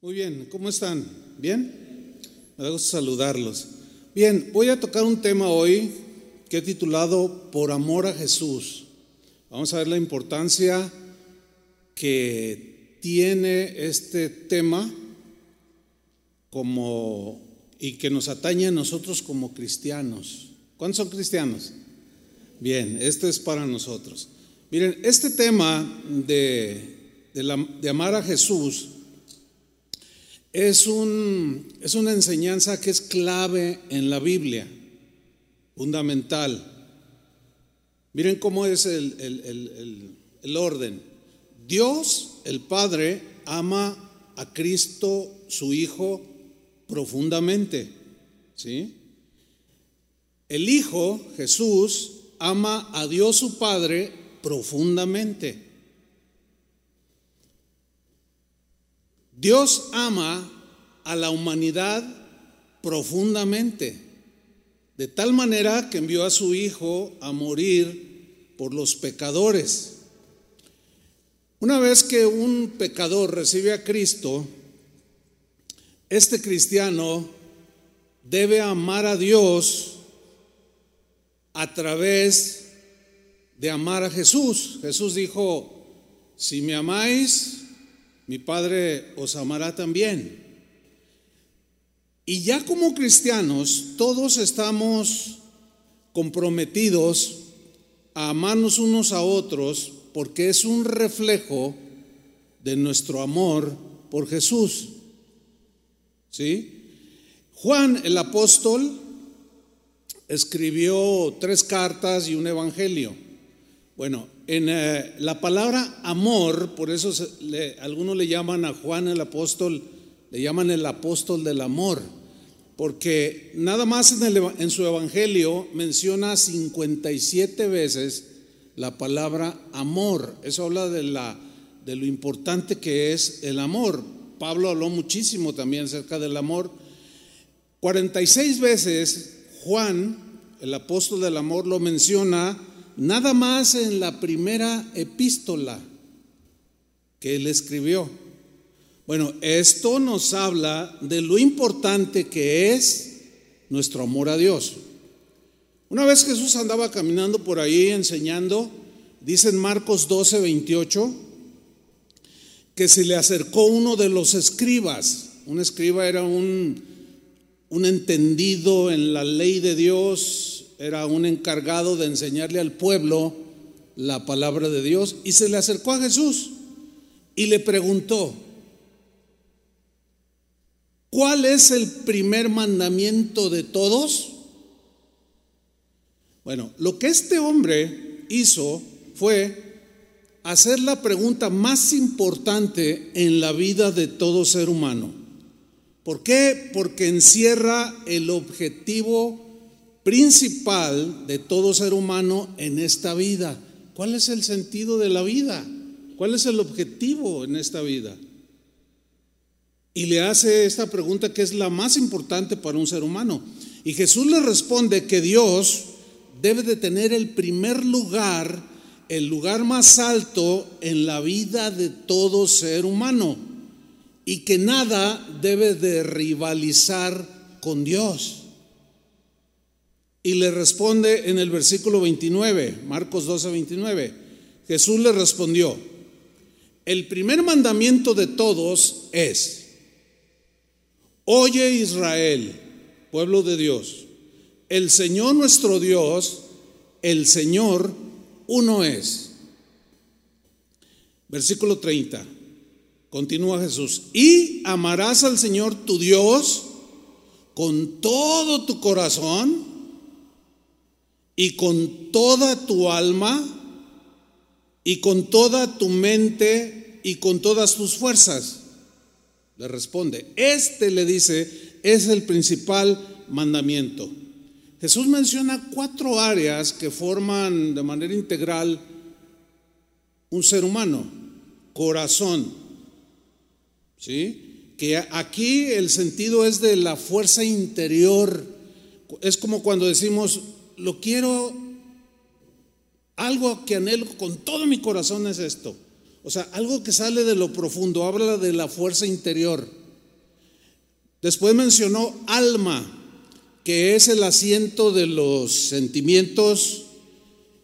Muy bien, ¿cómo están? ¿Bien? Me da gusto saludarlos. Bien, voy a tocar un tema hoy que he titulado Por amor a Jesús. Vamos a ver la importancia que tiene este tema como y que nos atañe a nosotros como cristianos. ¿Cuántos son cristianos? Bien, este es para nosotros. Miren, este tema de, de, amar a Jesús es, un, es una enseñanza que es clave en la Biblia, fundamental. Miren cómo es el, el, el orden. Dios, el Padre, ama a Cristo, su Hijo, profundamente. ¿Sí? El Hijo, Jesús, ama a Dios su Padre profundamente. Dios ama a la humanidad profundamente, de tal manera que envió a su Hijo a morir por los pecadores. Una vez que un pecador recibe a Cristo, este cristiano debe amar a Dios a través de amar a Jesús. Jesús dijo, si me amáis, mi Padre os amará también. Y ya como cristianos, todos estamos comprometidos a amarnos unos a otros porque es un reflejo de nuestro amor por Jesús. ¿Sí? Juan el apóstol escribió tres cartas y un evangelio. Bueno, en eh, la palabra amor, por eso algunos le llaman a Juan el apóstol, le llaman el apóstol del amor, porque nada más en, en su evangelio menciona 57 veces la palabra amor. Eso habla de, la, de lo importante que es el amor. Pablo habló muchísimo también acerca del amor. 46 veces Juan, el apóstol del amor, lo menciona nada más en la primera epístola que él escribió. Bueno, esto nos habla de lo importante que es nuestro amor a Dios. Una vez Jesús andaba caminando por ahí enseñando, dice en Marcos 12, 28, que se le acercó uno de los escribas. Un escriba era un un entendido en la ley de Dios, era un encargado de enseñarle al pueblo la palabra de Dios y se le acercó a Jesús y le preguntó, ¿cuál es el primer mandamiento de todos? Bueno, lo que este hombre hizo fue hacer la pregunta más importante en la vida de todo ser humano. ¿Por qué? Porque encierra el objetivo principal de todo ser humano en esta vida. ¿Cuál es el sentido de la vida? ¿Cuál es el objetivo en esta vida? Y le hace esta pregunta que es la más importante para un ser humano. Y Jesús le responde que Dios debe de tener el primer lugar, el lugar más alto en la vida de todo ser humano y que nada debe de rivalizar con Dios. Y le responde en el versículo 29, Marcos 12, 29, Jesús le respondió, el primer mandamiento de todos es, oye Israel, pueblo de Dios, el Señor nuestro Dios, el Señor uno es. Versículo 30. Continúa Jesús. Y amarás al Señor tu Dios con todo tu corazón y con toda tu alma y con toda tu mente y con todas tus fuerzas. Le responde, este le dice, es el principal mandamiento. Jesús menciona cuatro áreas que forman de manera integral un ser humano. Corazón, ¿sí? Que aquí el sentido es de la fuerza interior. Es como cuando decimos, lo quiero, algo que anhelo con todo mi corazón es esto. O sea, algo que sale de lo profundo, habla de la fuerza interior. Después mencionó alma, que es el asiento de los sentimientos.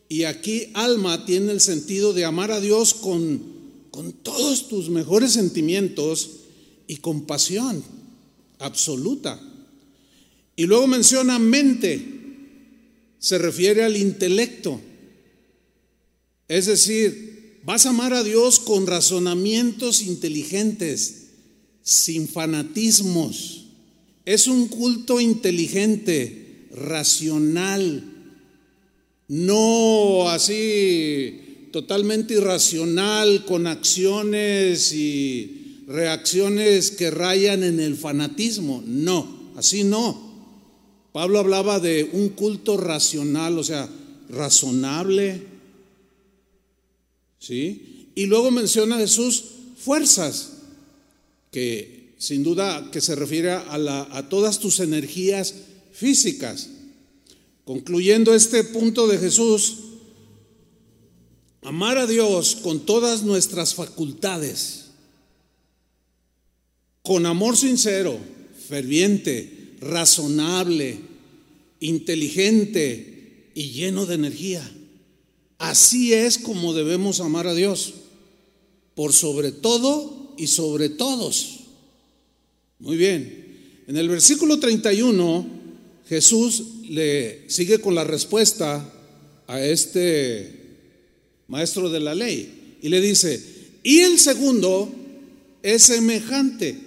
Y aquí alma tiene el sentido de amar a Dios con, con todos tus mejores sentimientos y compasión absoluta. Y luego menciona mente, se refiere al intelecto. Es decir, vas a amar a Dios con razonamientos inteligentes, sin fanatismos. Es un culto inteligente, racional, no así totalmente irracional, con acciones y reacciones que rayan en el fanatismo. No, así no. Pablo hablaba de un culto racional, o sea, razonable. ¿Sí? Y luego menciona Jesús fuerzas, que sin duda que se refiere a, a todas tus energías físicas. Concluyendo este punto de Jesús, amar a Dios con todas nuestras facultades, con amor sincero, ferviente, razonable, inteligente y lleno de energía. Así es como debemos amar a Dios, por sobre todo y sobre todos. Muy bien. En el versículo 31, Jesús le sigue con la respuesta a este maestro de la ley y le dice, y el segundo es semejante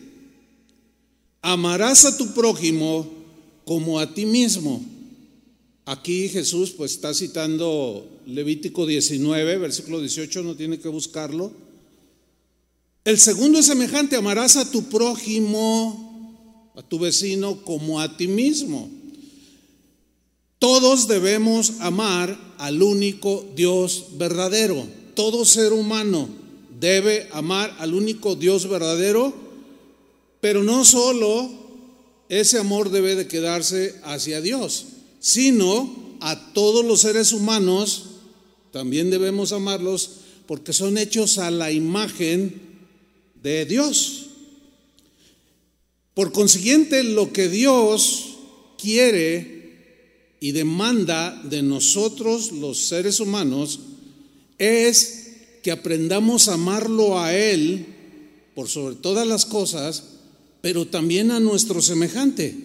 amarás a tu prójimo como a ti mismo. Aquí Jesús pues está citando Levítico 19, versículo 18, no tiene que buscarlo. El segundo es semejante, amarás a tu prójimo, a tu vecino como a ti mismo. Todos debemos amar al único Dios verdadero. Todo ser humano debe amar al único Dios verdadero pero no solo ese amor debe de quedarse hacia Dios, sino a todos los seres humanos también debemos amarlos porque son hechos a la imagen de Dios. Por consiguiente, lo que Dios quiere y demanda de nosotros los seres humanos es que aprendamos a amarlo a Él por sobre todas las cosas pero también a nuestro semejante.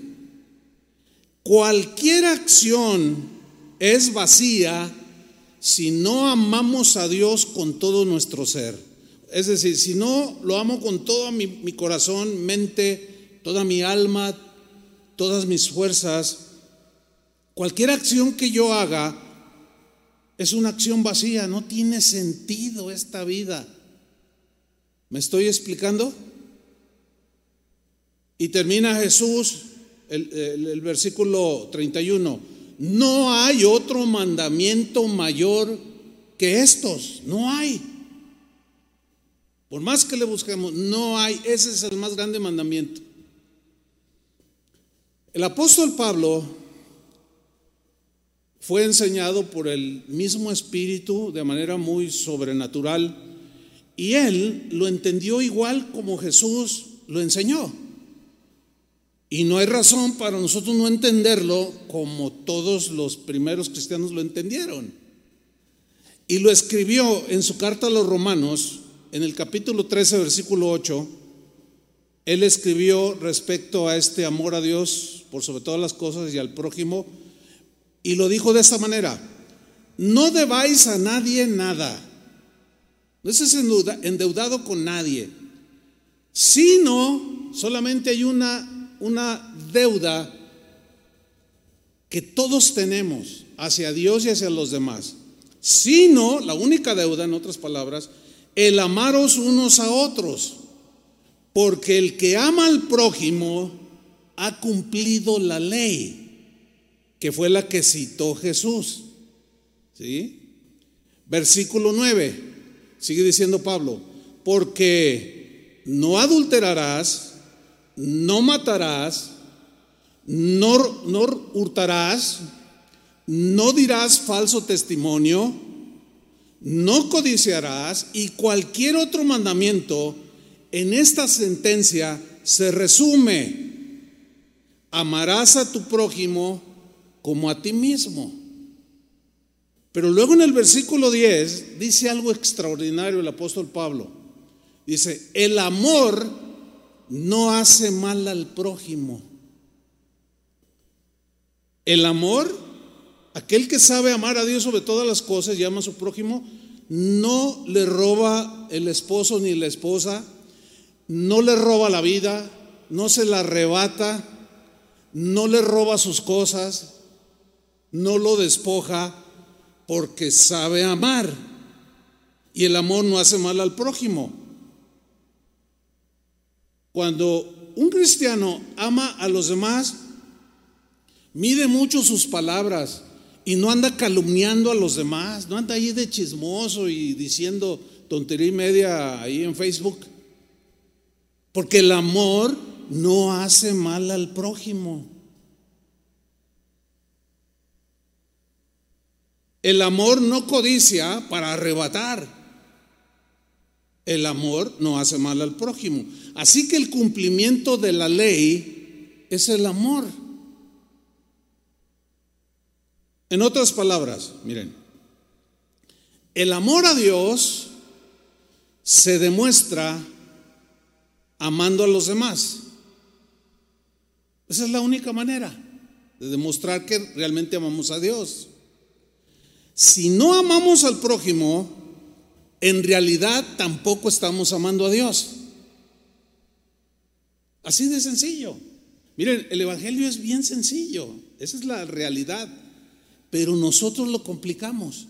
Cualquier acción es vacía si no amamos a Dios con todo nuestro ser. Es decir, si no lo amo con todo mi, mi corazón, mente, toda mi alma, todas mis fuerzas, cualquier acción que yo haga es una acción vacía, no tiene sentido esta vida. ¿Me estoy explicando? Y termina Jesús, el, versículo 31, no hay otro mandamiento mayor que estos, no hay. Por más que le busquemos, no hay, ese es el más grande mandamiento. El apóstol Pablo fue enseñado por el mismo Espíritu de manera muy sobrenatural y él lo entendió igual como Jesús lo enseñó. Y no hay razón para nosotros no entenderlo como todos los primeros cristianos lo entendieron. Y lo escribió en su carta a los romanos, en el capítulo 13, versículo 8. Él escribió respecto a este amor a Dios por sobre todas las cosas y al prójimo, y lo dijo de esta manera, no debáis a nadie nada, no estés endeudado con nadie, sino solamente hay una una deuda que todos tenemos hacia Dios y hacia los demás, sino la única deuda, en otras palabras, el amaros unos a otros, porque el que ama al prójimo ha cumplido la ley, que fue la que citó Jesús. ¿Sí? Versículo 9, sigue diciendo Pablo, porque no adulterarás, no matarás, no, no hurtarás, no dirás falso testimonio, no codiciarás y cualquier otro mandamiento en esta sentencia se resume. amarás a tu prójimo como a ti mismo. Pero luego en el versículo 10 dice algo extraordinario el apóstol Pablo. Dice, el amor no hace mal al prójimo. El amor, aquel que sabe amar a Dios sobre todas las cosas y ama a su prójimo, no le roba el esposo ni la esposa, no le roba la vida, no se la arrebata, no le roba sus cosas, no lo despoja, porque sabe amar. Y el amor no hace mal al prójimo. Cuando un cristiano ama a los demás, mide mucho sus palabras y no anda calumniando a los demás, no anda ahí de chismoso y diciendo tontería y media ahí en Facebook. Porque el amor no hace mal al prójimo. El amor no codicia para arrebatar. El amor no hace mal al prójimo. Así que el cumplimiento de la ley es el amor. En otras palabras, miren, el amor a Dios se demuestra amando a los demás. Esa es la única manera de demostrar que realmente amamos a Dios. Si no amamos al prójimo, en realidad tampoco estamos amando a Dios. Así de sencillo. Miren, el Evangelio es bien sencillo, esa es la realidad, pero nosotros lo complicamos.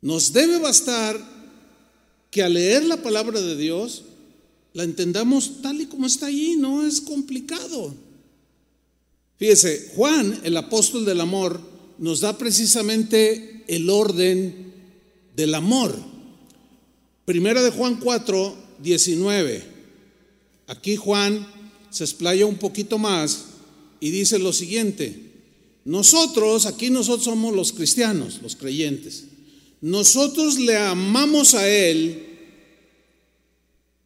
Nos debe bastar que al leer la palabra de Dios la entendamos tal y como está allí, no es complicado. Fíjese, Juan, el apóstol del amor, nos da precisamente el orden del amor. Primera de Juan 4, 19. Aquí Juan se explaya un poquito más y dice lo siguiente. Nosotros, aquí nosotros somos los cristianos, los creyentes. Nosotros le amamos a Él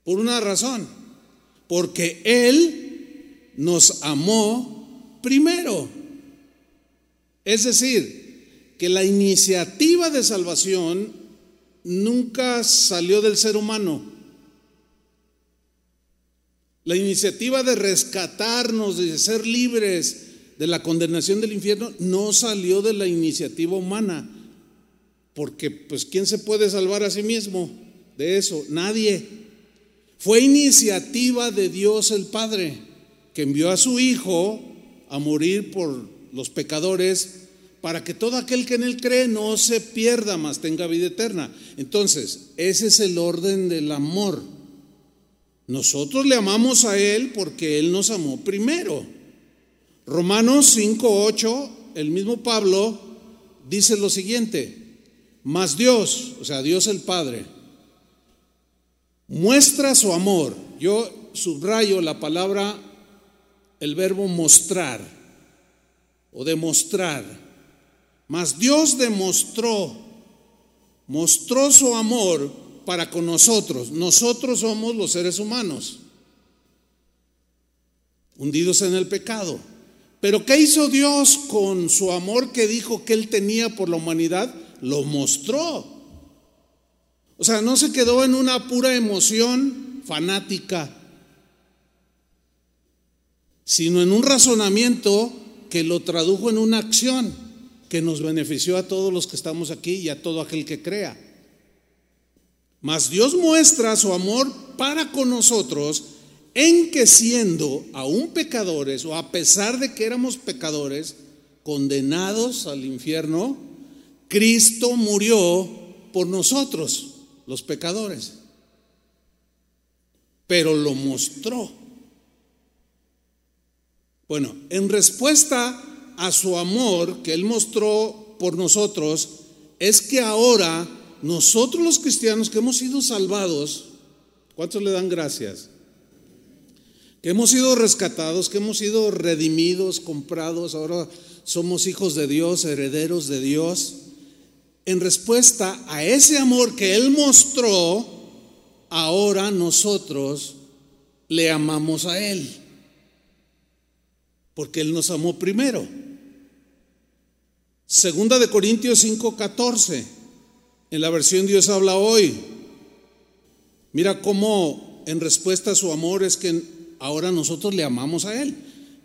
por una razón. Porque Él nos amó primero. Es decir, que la iniciativa de salvación nunca salió del ser humano. La iniciativa de rescatarnos, de ser libres de la condenación del infierno, no salió de la iniciativa humana. Porque, pues, ¿quién se puede salvar a sí mismo de eso? Nadie. Fue iniciativa de Dios el Padre, que envió a su Hijo a morir por los pecadores, para que todo aquel que en él cree no se pierda, más tenga vida eterna. Entonces, ese es el orden del amor. Nosotros le amamos a Él porque Él nos amó primero. Romanos 5.8, el mismo Pablo dice lo siguiente, mas Dios, o sea, Dios el Padre, muestra su amor. Yo subrayo la palabra, el verbo mostrar o demostrar. Mas Dios demostró, mostró su amor para con nosotros. Nosotros somos los seres humanos, hundidos en el pecado. Pero ¿qué hizo Dios con su amor que dijo que Él tenía por la humanidad? Lo mostró. O sea, no se quedó en una pura emoción fanática, sino en un razonamiento que lo tradujo en una acción que nos benefició a todos los que estamos aquí y a todo aquel que crea. Mas Dios muestra su amor para con nosotros en que siendo aún pecadores o a pesar de que éramos pecadores, condenados al infierno, Cristo murió por nosotros, los pecadores. Pero lo mostró. Bueno, en respuesta a su amor que Él mostró por nosotros, es que ahora nosotros los cristianos que hemos sido salvados, ¿cuántos le dan gracias? Que hemos sido rescatados, que hemos sido redimidos, comprados, ahora somos hijos de Dios, herederos de Dios. En respuesta a ese amor que Él mostró, ahora nosotros le amamos a Él. porque Él nos amó primero. Segunda de Corintios 5:14, en la versión Dios habla hoy. Mira cómo en respuesta a su amor es que ahora nosotros le amamos a Él.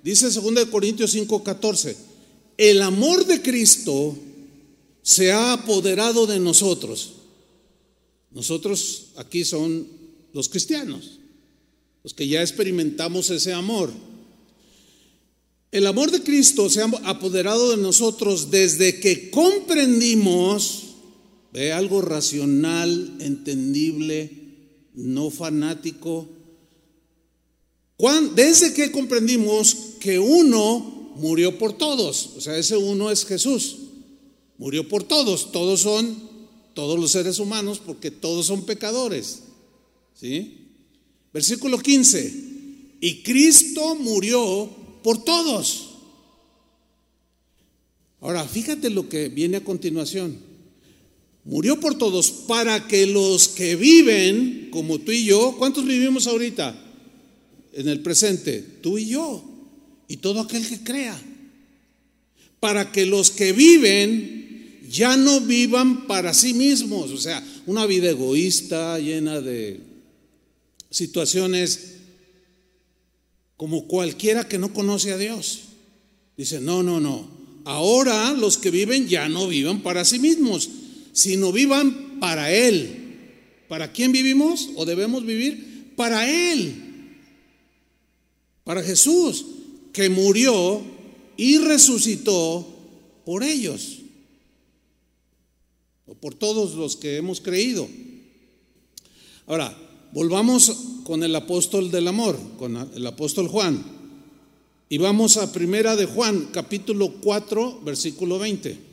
Dice segunda de Corintios 5:14, el amor de Cristo se ha apoderado de nosotros. Nosotros aquí son los cristianos, los que ya experimentamos ese amor. El amor de Cristo se ha apoderado de nosotros desde que comprendimos, ve algo racional, entendible, no fanático. Desde que comprendimos que uno murió por todos, o sea, ese uno es Jesús, murió por todos, todos son, todos los seres humanos, porque todos son pecadores. ¿Sí? Versículo 15, y Cristo murió por todos. Ahora, fíjate lo que viene a continuación. Murió por todos para que los que viven, como tú y yo, ¿cuántos vivimos ahorita? En el presente, tú y yo, y todo aquel que crea. Para que los que viven ya no vivan para sí mismos, o sea, una vida egoísta, llena de situaciones como cualquiera que no conoce a Dios. Dice, no, no, no. Ahora los que viven ya no vivan para sí mismos, sino vivan para Él. ¿Para quién vivimos o debemos vivir? Para Él. Para Jesús, que murió y resucitó por ellos. O por todos los que hemos creído. Ahora, volvamos con el apóstol del amor, con el apóstol Juan. Y vamos a primera de Juan, capítulo 4, versículo 20.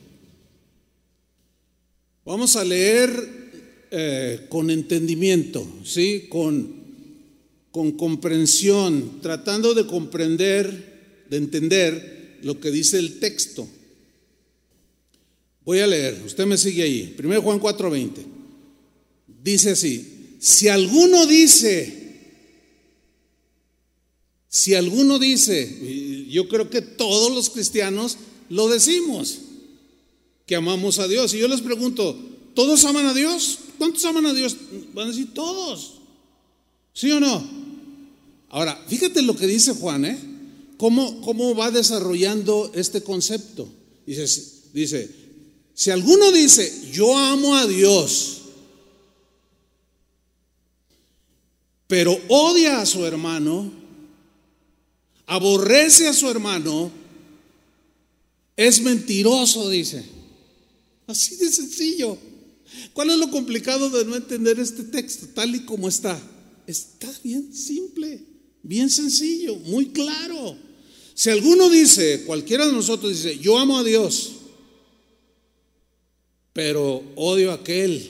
Vamos a leer eh, con entendimiento, ¿sí? Con, con comprensión, tratando de comprender, de entender lo que dice el texto. Voy a leer, usted me sigue ahí. Primero Juan 4:20. Dice así, si alguno dice, si alguno dice, yo creo que todos los cristianos lo decimos, que amamos a Dios. Y yo les pregunto, ¿todos aman a Dios? ¿Cuántos aman a Dios? Van a decir todos. ¿Sí o no? Ahora, fíjate lo que dice Juan, ¿eh? ¿Cómo, cómo va desarrollando este concepto? Dice, dice, si alguno dice, yo amo a Dios, pero odia a su hermano, aborrece a su hermano, es mentiroso, dice. Así de sencillo. ¿Cuál es lo complicado de no entender este texto tal y como está? Está bien simple, bien sencillo, muy claro. Si alguno dice, cualquiera de nosotros dice, yo amo a Dios, pero odio a aquel,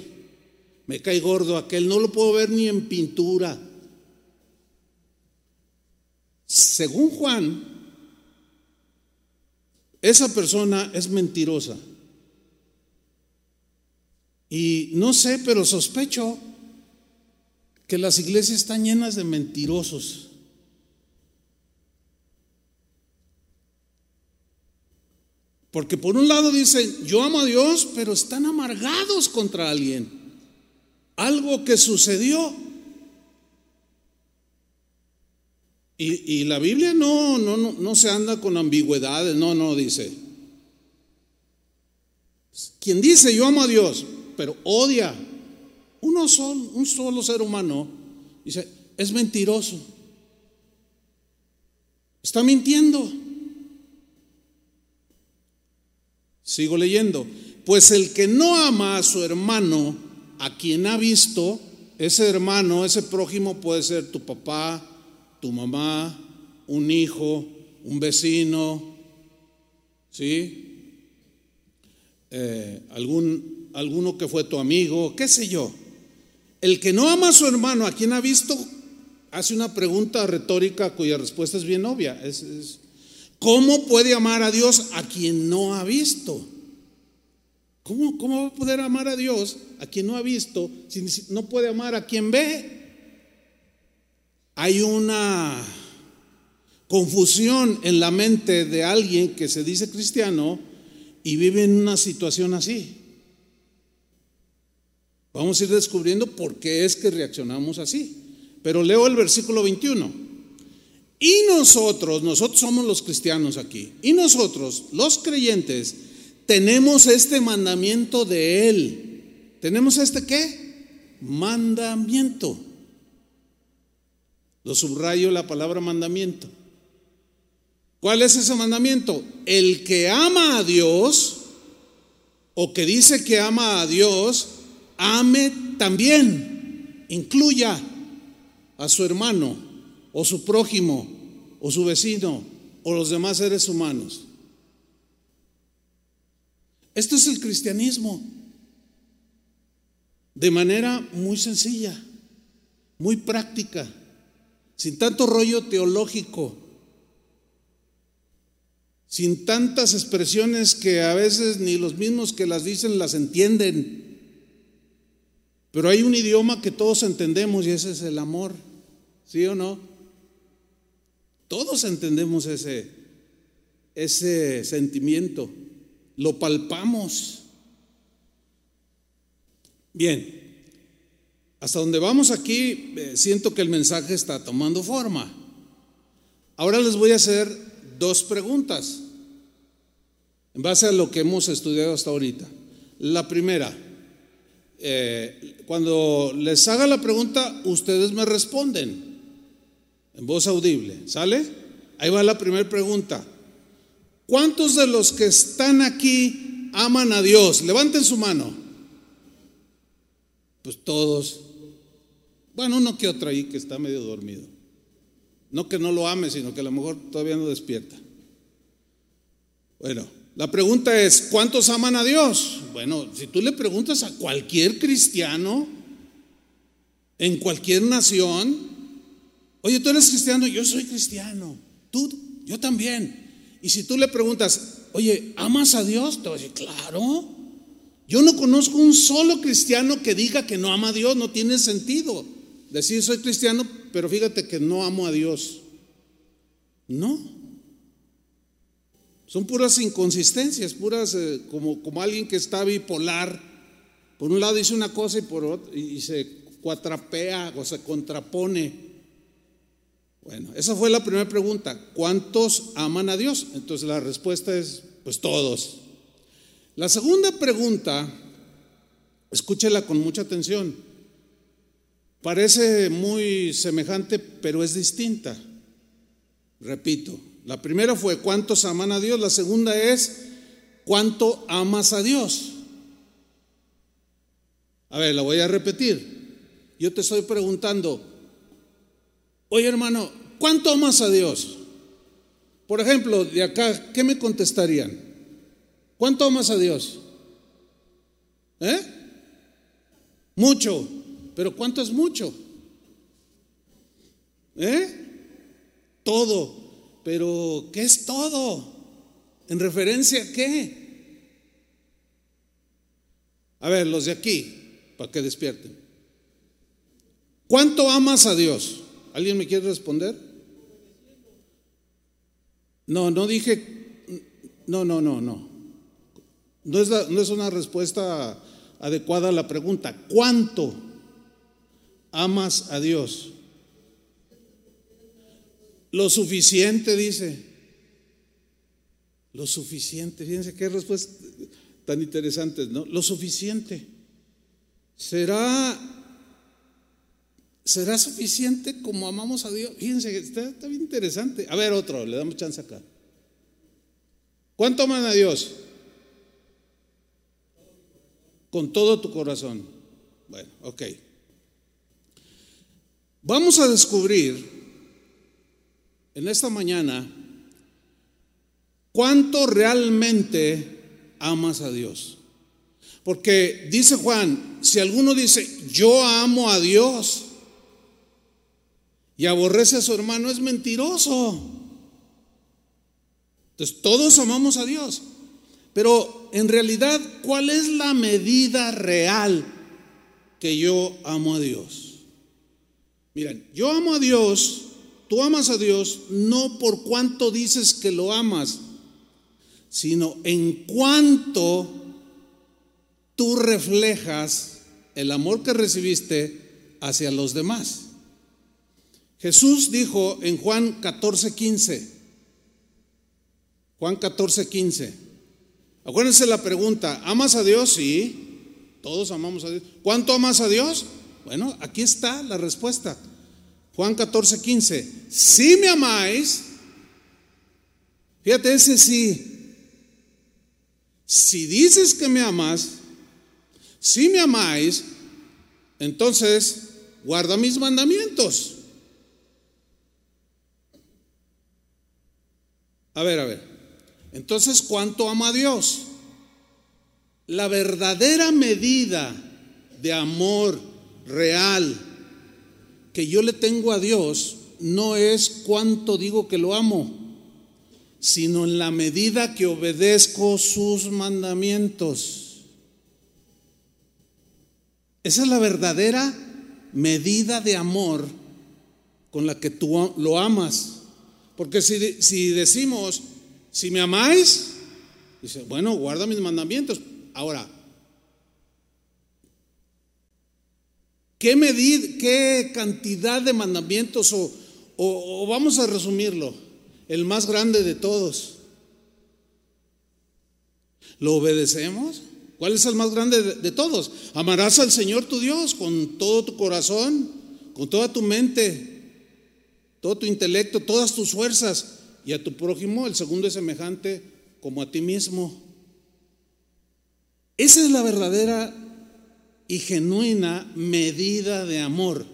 me cae gordo aquel, no lo puedo ver ni en pintura, según Juan, esa persona es mentirosa. Y no sé, pero sospecho que las iglesias están llenas de mentirosos. Porque por un lado dicen, yo amo a Dios, pero están amargados contra alguien. Algo que sucedió. Y, la Biblia no, no, no, no se anda con ambigüedades, no, no dice. Quien dice yo amo a Dios, pero odia uno solo, un solo ser humano, dice, es mentiroso. Está mintiendo. Sigo leyendo. Pues el que no ama a su hermano, a quien ha visto, ese hermano, ese prójimo puede ser tu papá, tu mamá, un hijo, un vecino, ¿sí? Eh, algún, alguno que fue tu amigo, qué sé yo. El que no ama a su hermano, a quien ha visto, hace una pregunta retórica cuya respuesta es bien obvia. Es, ¿Cómo puede amar a Dios a quien no ha visto? ¿Cómo, ¿Cómo va a poder amar a Dios a quien no ha visto si no puede amar a quien ve? Hay una, confusión en la mente de alguien que se dice cristiano y vive en una situación así. Vamos a ir descubriendo por qué es que reaccionamos así. Pero leo el versículo 21. Y nosotros, nosotros somos los cristianos aquí, y nosotros, los creyentes, tenemos este mandamiento de Él. ¿Tenemos este qué? Mandamiento. Lo subrayo la palabra mandamiento. ¿Cuál es ese mandamiento? El que ama a Dios o que dice que ama a Dios, ame también, incluya a su hermano o su prójimo o su vecino o los demás seres humanos. Esto es el cristianismo. De manera muy sencilla, muy práctica, sin tanto rollo teológico, sin tantas expresiones que a veces ni los mismos que las dicen las entienden. Pero hay un idioma que todos entendemos y ese es el amor, ¿sí o no? Todos entendemos ese, ese sentimiento, lo palpamos. Bien, hasta donde vamos aquí, eh, siento que el mensaje está tomando forma. Ahora les voy a hacer dos preguntas en base a lo que hemos estudiado hasta ahorita. La primera, eh, cuando les haga la pregunta, ustedes me responden en voz audible. ¿Sale? Ahí va la primera pregunta. ¿Cuántos de los que están aquí aman a Dios? Levanten su mano. Pues todos. Bueno, uno que otro ahí que está medio dormido. No que no lo ame, sino que a lo mejor todavía no despierta. Bueno, la pregunta es, ¿cuántos aman a Dios? Bueno, si tú le preguntas a cualquier cristiano, en cualquier nación, oye, tú eres cristiano, yo soy cristiano, tú, yo también. Y si tú le preguntas, oye, ¿amas a Dios? Te va a decir, claro. Yo no conozco un solo cristiano que diga que no ama a Dios, no tiene sentido. Decir soy cristiano, pero fíjate que no amo a Dios. No. Son puras inconsistencias, puras eh, como, como alguien que está bipolar. Por un lado dice una cosa y por otro y se cuatrapea o se contrapone. Bueno, esa fue la primera pregunta. ¿Cuántos aman a Dios? Entonces la respuesta es, pues todos. La segunda pregunta, escúchela con mucha atención. Parece muy semejante, pero es distinta. Repito, la primera fue cuántos aman a Dios, la segunda es cuánto amas a Dios. A ver, la voy a repetir. Yo te estoy preguntando, oye hermano, ¿cuánto amas a Dios? Por ejemplo, de acá, ¿qué me contestarían? ¿Cuánto amas a Dios? ¿Eh? Mucho. Pero ¿cuánto es mucho? ¿Eh? Todo. Pero, ¿qué es todo? ¿En referencia a qué? A ver, los de aquí, para que despierten. ¿Cuánto amas a Dios? ¿Alguien me quiere responder? No, no dije, no, no, no, no. No es, no es una respuesta adecuada a la pregunta. ¿Cuánto amas a Dios? Lo suficiente, dice. Lo suficiente. Fíjense qué respuesta tan interesantes, ¿no? Lo suficiente. ¿Será, será suficiente como amamos a Dios? Fíjense, está, está bien interesante. A ver, otro, le damos chance acá. ¿Cuánto aman a Dios? Con todo tu corazón. Bueno, ok. Vamos a descubrir en esta mañana cuánto realmente amas a Dios. Porque dice Juan, si alguno dice, yo amo a Dios y aborrece a su hermano, es mentiroso. Entonces, todos amamos a Dios. Pero en realidad, ¿cuál es la medida real que yo amo a Dios? Miren, yo amo a Dios tú amas a Dios no por cuánto dices que lo amas, sino en cuánto tú reflejas el amor que recibiste hacia los demás. Jesús dijo en Juan 14, 15, Juan 14, 15, acuérdense la pregunta, ¿amas a Dios? Sí, todos amamos a Dios. ¿Cuánto amas a Dios? Bueno, aquí está la respuesta. Juan 14, 15, si me amáis, fíjate ese sí, si dices que me amas, si me amáis, entonces guarda mis mandamientos. A ver, a ver. Entonces, ¿cuánto ama a Dios? La verdadera medida de amor real que yo le tengo a Dios no es cuánto digo que lo amo sino en la medida que obedezco sus mandamientos. Esa es la verdadera medida de amor con la que tú lo amas. Porque si, si decimos, si me amáis, dice, bueno, guarda mis mandamientos. Ahora, ¿qué medida, qué cantidad de mandamientos o, o vamos a resumirlo? el más grande de todos. ¿Lo obedecemos? ¿Cuál es el más grande de, todos? Amarás al Señor tu Dios con todo tu corazón, con toda tu mente, todo tu intelecto, todas tus fuerzas, y a tu prójimo, el segundo es semejante como a ti mismo. Esa es la verdadera y genuina medida de amor.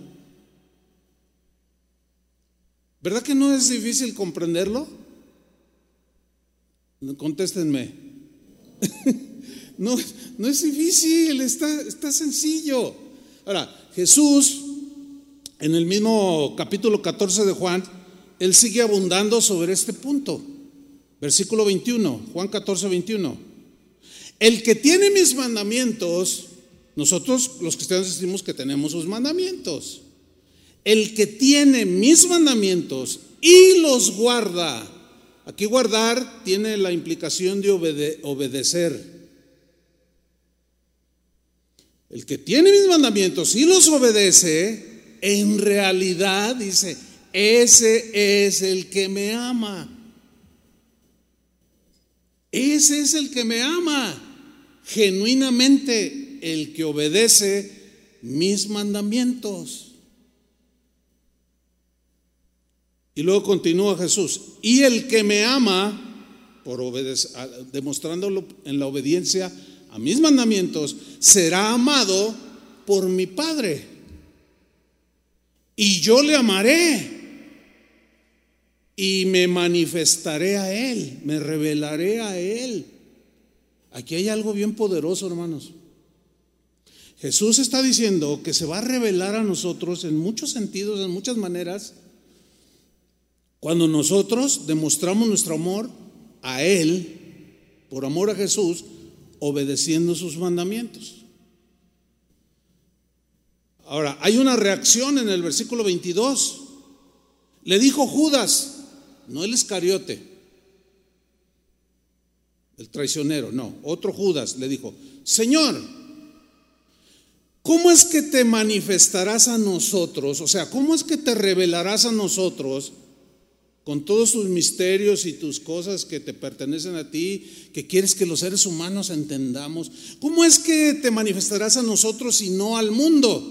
¿Verdad que no es difícil comprenderlo? Contéstenme. no, no es difícil, está, está sencillo. Ahora, Jesús, en el mismo capítulo 14 de Juan, él sigue abundando sobre este punto. Versículo 21, Juan 14, 21. El que tiene mis mandamientos, nosotros los cristianos decimos que tenemos sus mandamientos. El que tiene mis mandamientos y los guarda. Aquí guardar tiene la implicación de obedecer. El que tiene mis mandamientos y los obedece, en realidad dice, ese es el que me ama. Ese es el que me ama. Genuinamente el que obedece mis mandamientos. Y luego continúa Jesús, y el que me ama, por demostrándolo en la obediencia a mis mandamientos, será amado por mi Padre. Y yo le amaré y me manifestaré a Él, me revelaré a Él. Aquí hay algo bien poderoso, hermanos. Jesús está diciendo que se va a revelar a nosotros en muchos sentidos, en muchas maneras, cuando nosotros demostramos nuestro amor a Él, por amor a Jesús, obedeciendo sus mandamientos. Ahora, hay una reacción en el versículo 22. Le dijo Judas, no el Iscariote, el traicionero, no, otro Judas le dijo, Señor, ¿cómo es que te manifestarás a nosotros? O sea, ¿cómo es que te revelarás a nosotros? con todos tus misterios y tus cosas que te pertenecen a ti, que quieres que los seres humanos entendamos. ¿Cómo es que te manifestarás a nosotros y no al mundo?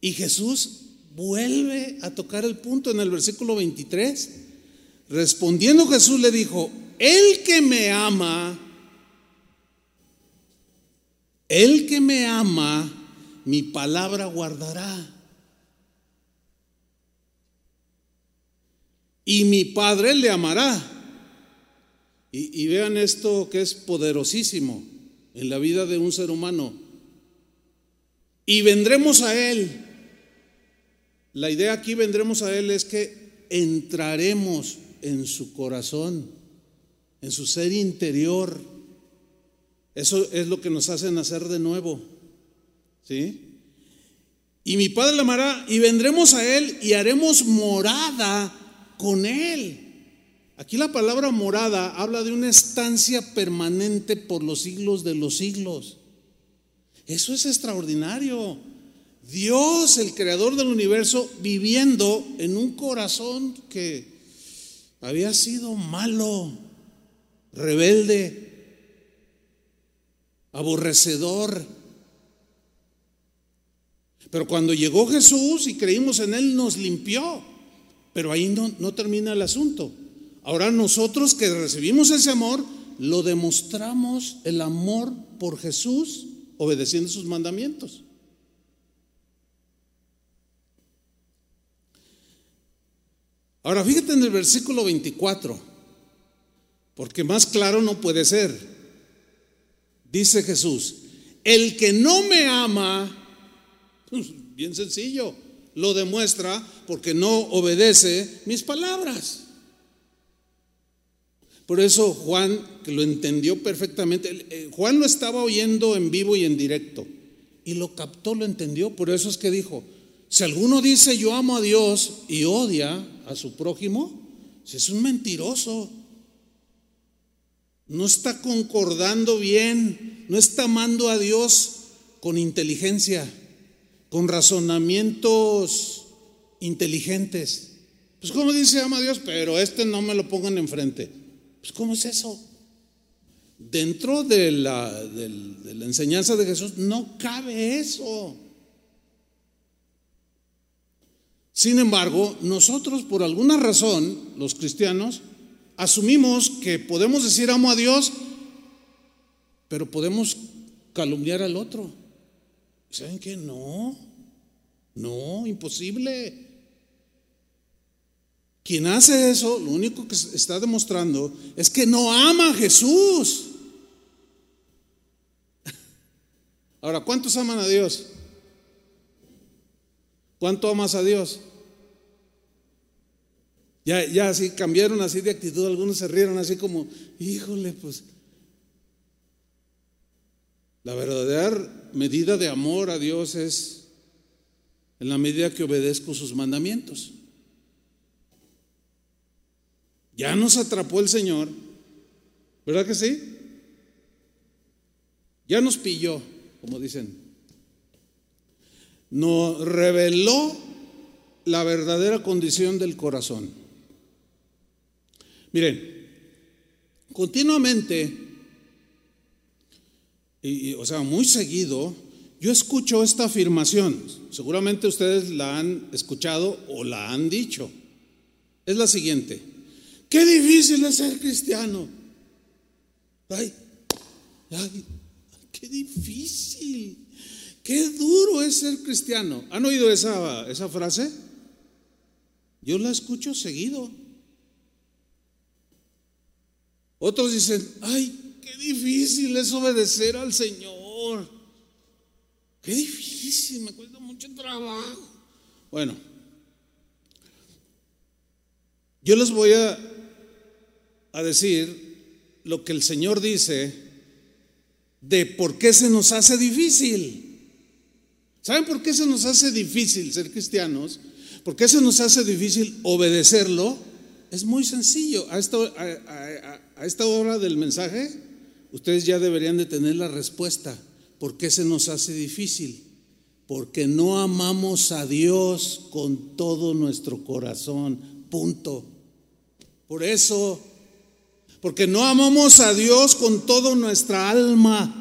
Y Jesús vuelve a tocar el punto en el versículo 23. Respondiendo Jesús le dijo, el que me ama, el que me ama, mi palabra guardará y mi Padre le amará. Y, vean esto que es poderosísimo en la vida de un ser humano. Y vendremos a Él. La idea aquí vendremos a Él es que entraremos en su corazón, en su ser interior. Eso es lo que nos hace nacer de nuevo. ¿Sí? Y mi Padre le amará y vendremos a Él y haremos morada con Él. Aquí la palabra morada habla de una estancia permanente por los siglos de los siglos. Eso es extraordinario. Dios, el creador del universo, viviendo en un corazón que había sido malo, rebelde, aborrecedor. Pero cuando llegó Jesús y creímos en Él, nos limpió. Pero ahí no, no termina el asunto. Ahora nosotros que recibimos ese amor, lo demostramos el amor por Jesús obedeciendo sus mandamientos. Ahora fíjate en el versículo 24, porque más claro no puede ser. Dice Jesús, el que no me ama, pues, bien sencillo, lo demuestra porque no obedece mis palabras. Por eso Juan, que lo entendió perfectamente, eh, Juan lo estaba oyendo en vivo y en directo, y lo captó, lo entendió, por eso es que dijo, si alguno dice yo amo a Dios y odia a su prójimo, es un mentiroso. No está concordando bien, no está amando a Dios con inteligencia, con razonamientos inteligentes. Pues como dice ama a Dios, pero este no me lo pongan enfrente. Pues ¿cómo es eso? Dentro de la, de la enseñanza de Jesús no cabe eso. Sin embargo, nosotros por alguna razón, los cristianos, asumimos que podemos decir amo a Dios, pero podemos calumniar al otro. ¿Saben qué? No, no, imposible. Quien hace eso, lo único que está demostrando es que no ama a Jesús. Ahora, ¿cuántos aman a Dios? ¿Cuánto amas a Dios? Ya, ya así cambiaron así de actitud, algunos se rieron así como, híjole, pues la verdadera medida de amor a Dios es en la medida que obedezco sus mandamientos. Ya nos atrapó el Señor, ¿verdad que sí? Ya nos pilló, como dicen nos reveló la verdadera condición del corazón. Miren, continuamente, y, o sea, muy seguido, yo escucho esta afirmación, seguramente ustedes la han escuchado o la han dicho. Es la siguiente, qué difícil es ser cristiano. Ay, ay, qué difícil. Qué duro es ser cristiano. ¿Han oído esa, esa frase? Yo la escucho seguido. Otros dicen, ay, qué difícil es obedecer al Señor. Qué difícil, me cuesta mucho trabajo. Bueno, yo les voy a, decir lo que el Señor dice de por qué se nos hace difícil. ¿Saben por qué se nos hace difícil ser cristianos? ¿Por qué se nos hace difícil obedecerlo? Es muy sencillo. A esta, a, esta hora del mensaje, ustedes ya deberían de tener la respuesta. ¿Por qué se nos hace difícil? Porque no amamos a Dios con todo nuestro corazón. Punto. Por eso, porque no amamos a Dios con toda nuestra alma.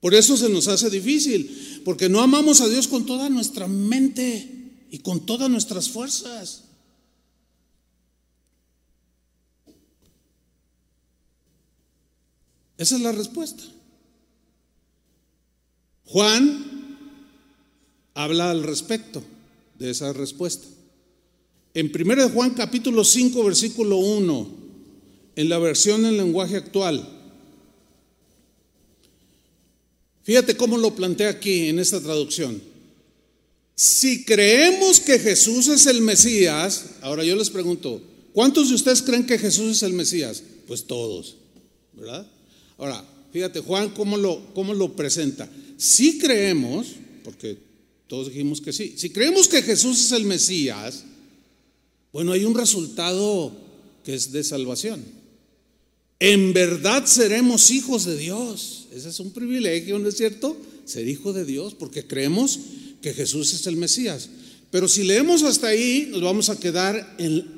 Por eso se nos hace difícil, porque no amamos a Dios con toda nuestra mente y con todas nuestras fuerzas. Esa es la respuesta. Juan habla al respecto de esa respuesta. En 1 Juan capítulo 5 versículo 1, en la versión en lenguaje actual, Fíjate cómo lo plantea aquí en esta traducción. Si creemos que Jesús es el Mesías, ahora yo les pregunto, ¿cuántos de ustedes creen que Jesús es el Mesías? Pues todos, ¿verdad? Ahora, fíjate Juan cómo lo, cómo lo presenta. Si creemos, Porque todos dijimos que sí. Si creemos que Jesús es el Mesías, bueno, hay un resultado que es de salvación. En verdad seremos hijos de Dios. Ese es un privilegio, ¿no es cierto? Ser hijo de Dios, porque creemos que Jesús es el Mesías. Pero si leemos hasta ahí, nos vamos a quedar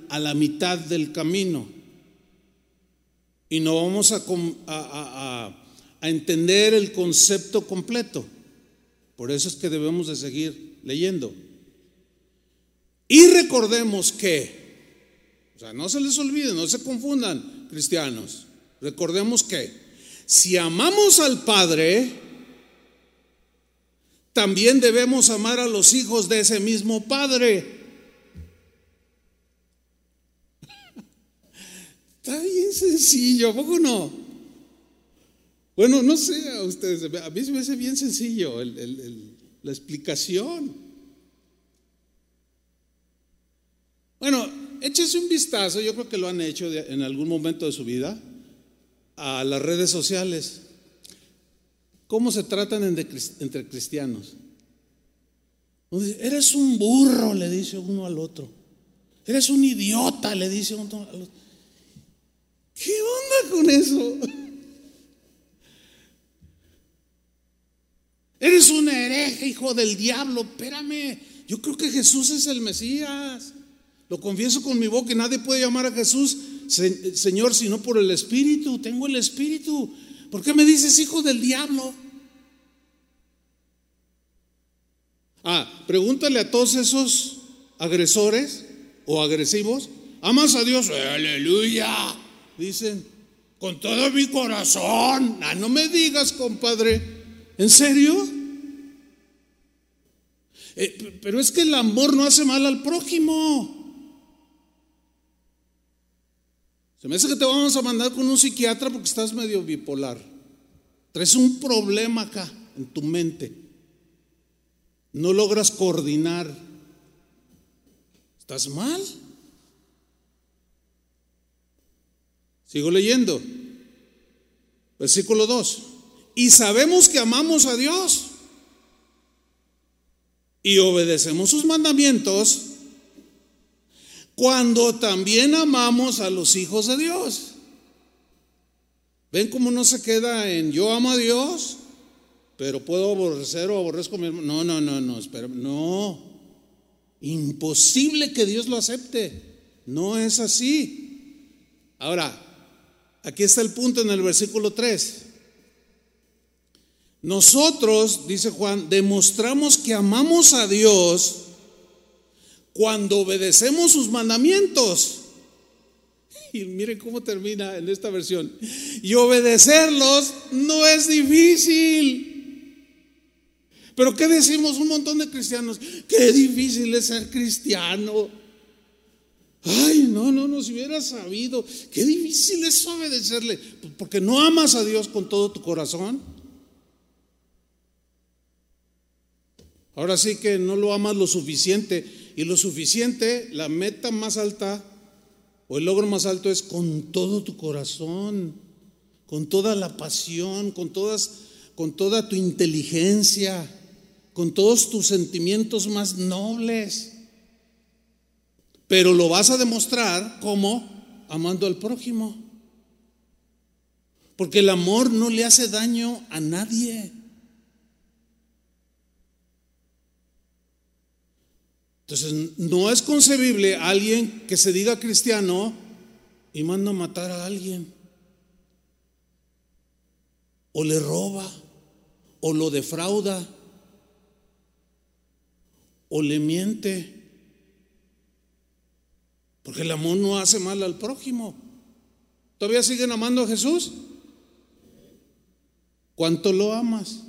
a la mitad del camino. Y no vamos a entender el concepto completo. Por eso es que debemos de seguir leyendo. Y recordemos que, o sea, no se les olvide, no se confundan, cristianos. Recordemos que si amamos al Padre, también debemos amar a los hijos de ese mismo Padre. Está bien sencillo, ¿a poco no? Bueno, no sé a ustedes, a mí me hace bien sencillo la explicación. Bueno, échese un vistazo, yo creo que lo han hecho en algún momento de su vida, a las redes sociales. ¿Cómo se tratan entre cristianos? Eres un burro, le dice uno al otro. Eres un idiota, le dice uno al otro. ¿Qué onda con eso? Eres un hereje, hijo del diablo. Espérame, yo creo que Jesús es el Mesías. Lo confieso con mi boca nadie puede llamar a Jesús Señor sino por el Espíritu. Tengo el Espíritu. ¿Por qué me dices hijo del diablo? Ah, pregúntale a todos esos agresores o agresivos. ¿Amas a Dios? Aleluya. Dicen, con todo mi corazón. Ah, no me digas, compadre. ¿En serio? Eh, pero es que el amor no hace mal al prójimo. Se me hace que te vamos a mandar con un psiquiatra porque estás medio bipolar. Traes un problema acá en tu mente. No logras coordinar. ¿Estás mal? Sigo leyendo. Versículo 2 y sabemos que amamos a Dios y obedecemos sus mandamientos cuando también amamos a los hijos de Dios. ¿Ven cómo no se queda en yo amo a Dios, pero puedo aborrecer o aborrezco a mi hermano? No, no, no, no, espera, no. Imposible que Dios lo acepte. No es así. Ahora, aquí está el punto en el versículo 3. Nosotros, dice Juan, demostramos que amamos a Dios cuando obedecemos sus mandamientos. Y miren cómo termina en esta versión. Y obedecerlos no es difícil. Pero ¿qué decimos un montón de cristianos? Qué difícil es ser cristiano. Ay, no, no, no, si hubiera sabido, qué difícil es obedecerle, porque no amas a Dios con todo tu corazón. Ahora sí que no lo amas lo suficiente. Y lo suficiente, la meta más alta o el logro más alto es con todo tu corazón, con toda la pasión, con, todas, con toda tu inteligencia, con todos tus sentimientos más nobles. Pero lo vas a demostrar como amando al prójimo. Porque el amor no le hace daño a nadie. Entonces, no es concebible alguien que se diga cristiano y manda a matar a alguien. O le roba, o lo defrauda, o le miente. Porque el amor no hace mal al prójimo. ¿Todavía siguen amando a Jesús? ¿Cuánto lo amas?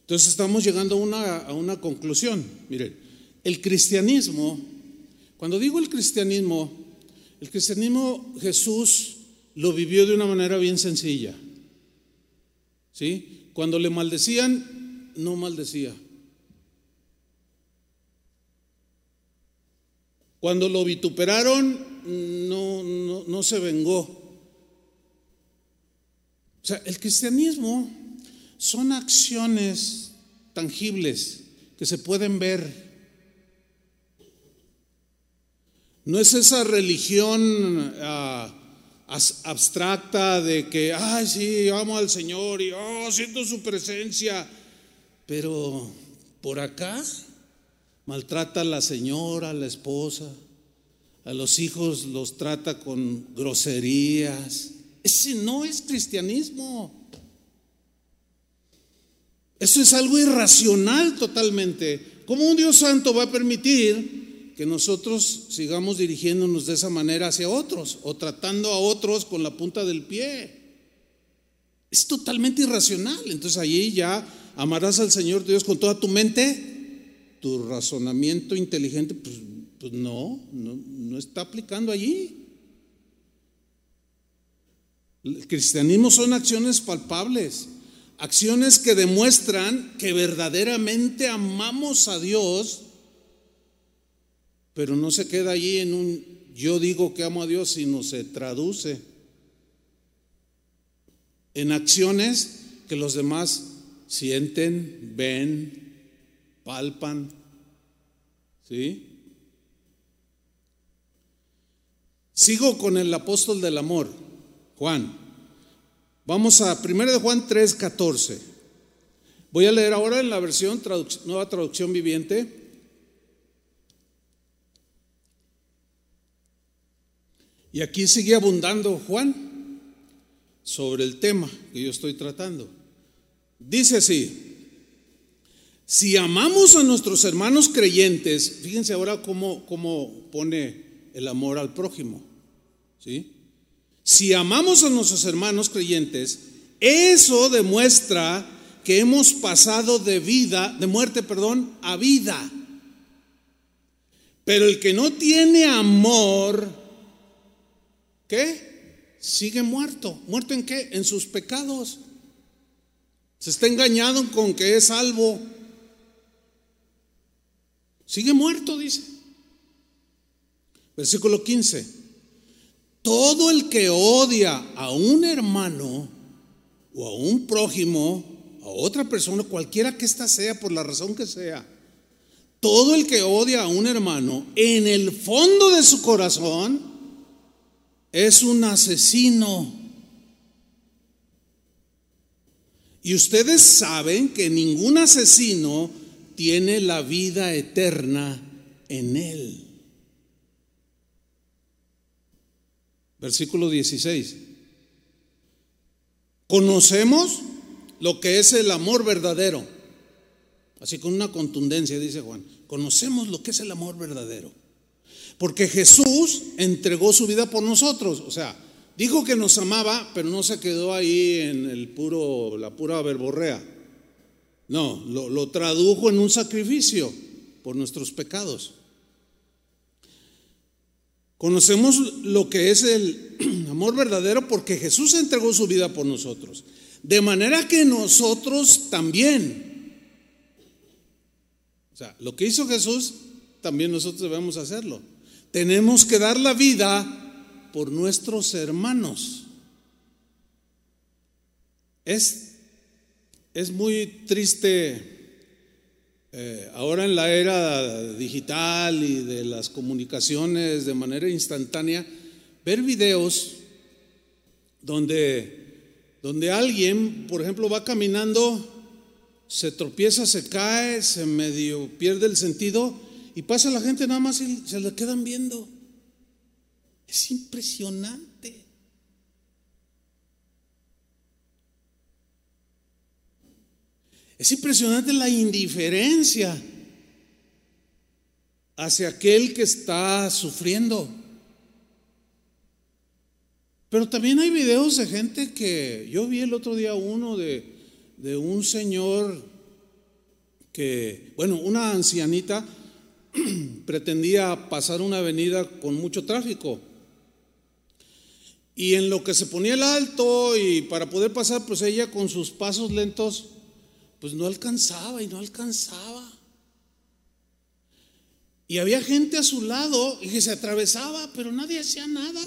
Entonces estamos llegando a una, a una conclusión. Miren, el cristianismo, cuando digo el cristianismo, el cristianismo Jesús lo vivió de una manera bien sencilla. ¿Sí? Cuando le maldecían, no maldecía. Cuando lo vituperaron, no, no, no se vengó. sea, el cristianismo son acciones tangibles que se pueden ver. No es esa religión ah, abstracta de que, ay, sí, amo al Señor y, oh, siento su presencia, pero por acá maltrata a la señora, a la esposa, a los hijos los trata con groserías. Ese no es cristianismo. Eso es algo irracional totalmente. ¿Cómo un Dios santo va a permitir que nosotros sigamos dirigiéndonos de esa manera hacia otros o tratando a otros con la punta del pie? Es totalmente irracional. Entonces allí ya amarás al Señor Dios con toda tu mente. Tu razonamiento inteligente, pues, pues no, no, no está aplicando allí. El cristianismo son acciones palpables, acciones que demuestran que verdaderamente amamos a Dios, pero no se queda allí en un yo digo que amo a Dios, sino se traduce en acciones que los demás sienten, ven, palpan. ¿Sí? Sigo con el apóstol del amor. Juan. Vamos a 1 de Juan 3, 14. Voy a leer ahora en la versión nueva traducción viviente. Y aquí sigue abundando Juan sobre el tema que yo estoy tratando. Dice así, si amamos a nuestros hermanos creyentes, fíjense ahora cómo, cómo pone el amor al prójimo, ¿sí? Si amamos a nuestros hermanos creyentes, eso demuestra que hemos pasado de vida, de muerte, perdón, a vida. Pero el que no tiene amor, ¿qué? Sigue muerto. ¿Muerto en qué? En sus pecados. Se está engañado con que es salvo. Sigue muerto, dice. Versículo 15. Todo el que odia a un hermano o a un prójimo, a otra persona, cualquiera que ésta sea, por la razón que sea, todo el que odia a un hermano, en el fondo de su corazón, es un asesino. Y ustedes saben que ningún asesino tiene la vida eterna en él. Versículo 16. Conocemos lo que es el amor verdadero. Así con una contundencia, dice Juan. Conocemos lo que es el amor verdadero. Porque Jesús entregó su vida por nosotros. O sea, dijo que nos amaba, pero no se quedó ahí en el puro, la pura verborrea. No, lo, lo tradujo en un sacrificio por nuestros pecados. Conocemos lo que es el amor verdadero porque Jesús entregó su vida por nosotros. De manera que nosotros también. O sea, lo que hizo Jesús, también nosotros debemos hacerlo. Tenemos que dar la vida por nuestros hermanos. Es, es muy triste eh, ahora en la era digital y de las comunicaciones de manera instantánea, ver videos donde, donde alguien, por ejemplo, va caminando, se tropieza, se cae, se medio pierde el sentido y pasa la gente nada más y se le quedan viendo. Es impresionante. Es impresionante la indiferencia hacia aquel que está sufriendo. Pero también hay videos de gente que yo vi el otro día uno de, de un señor que, bueno, una ancianita pretendía pasar una avenida con mucho tráfico. Y en lo que se ponía el alto y para poder pasar, pues ella con sus pasos lentos pues no alcanzaba y no alcanzaba. Y había gente a su lado y que se atravesaba, pero nadie hacía nada.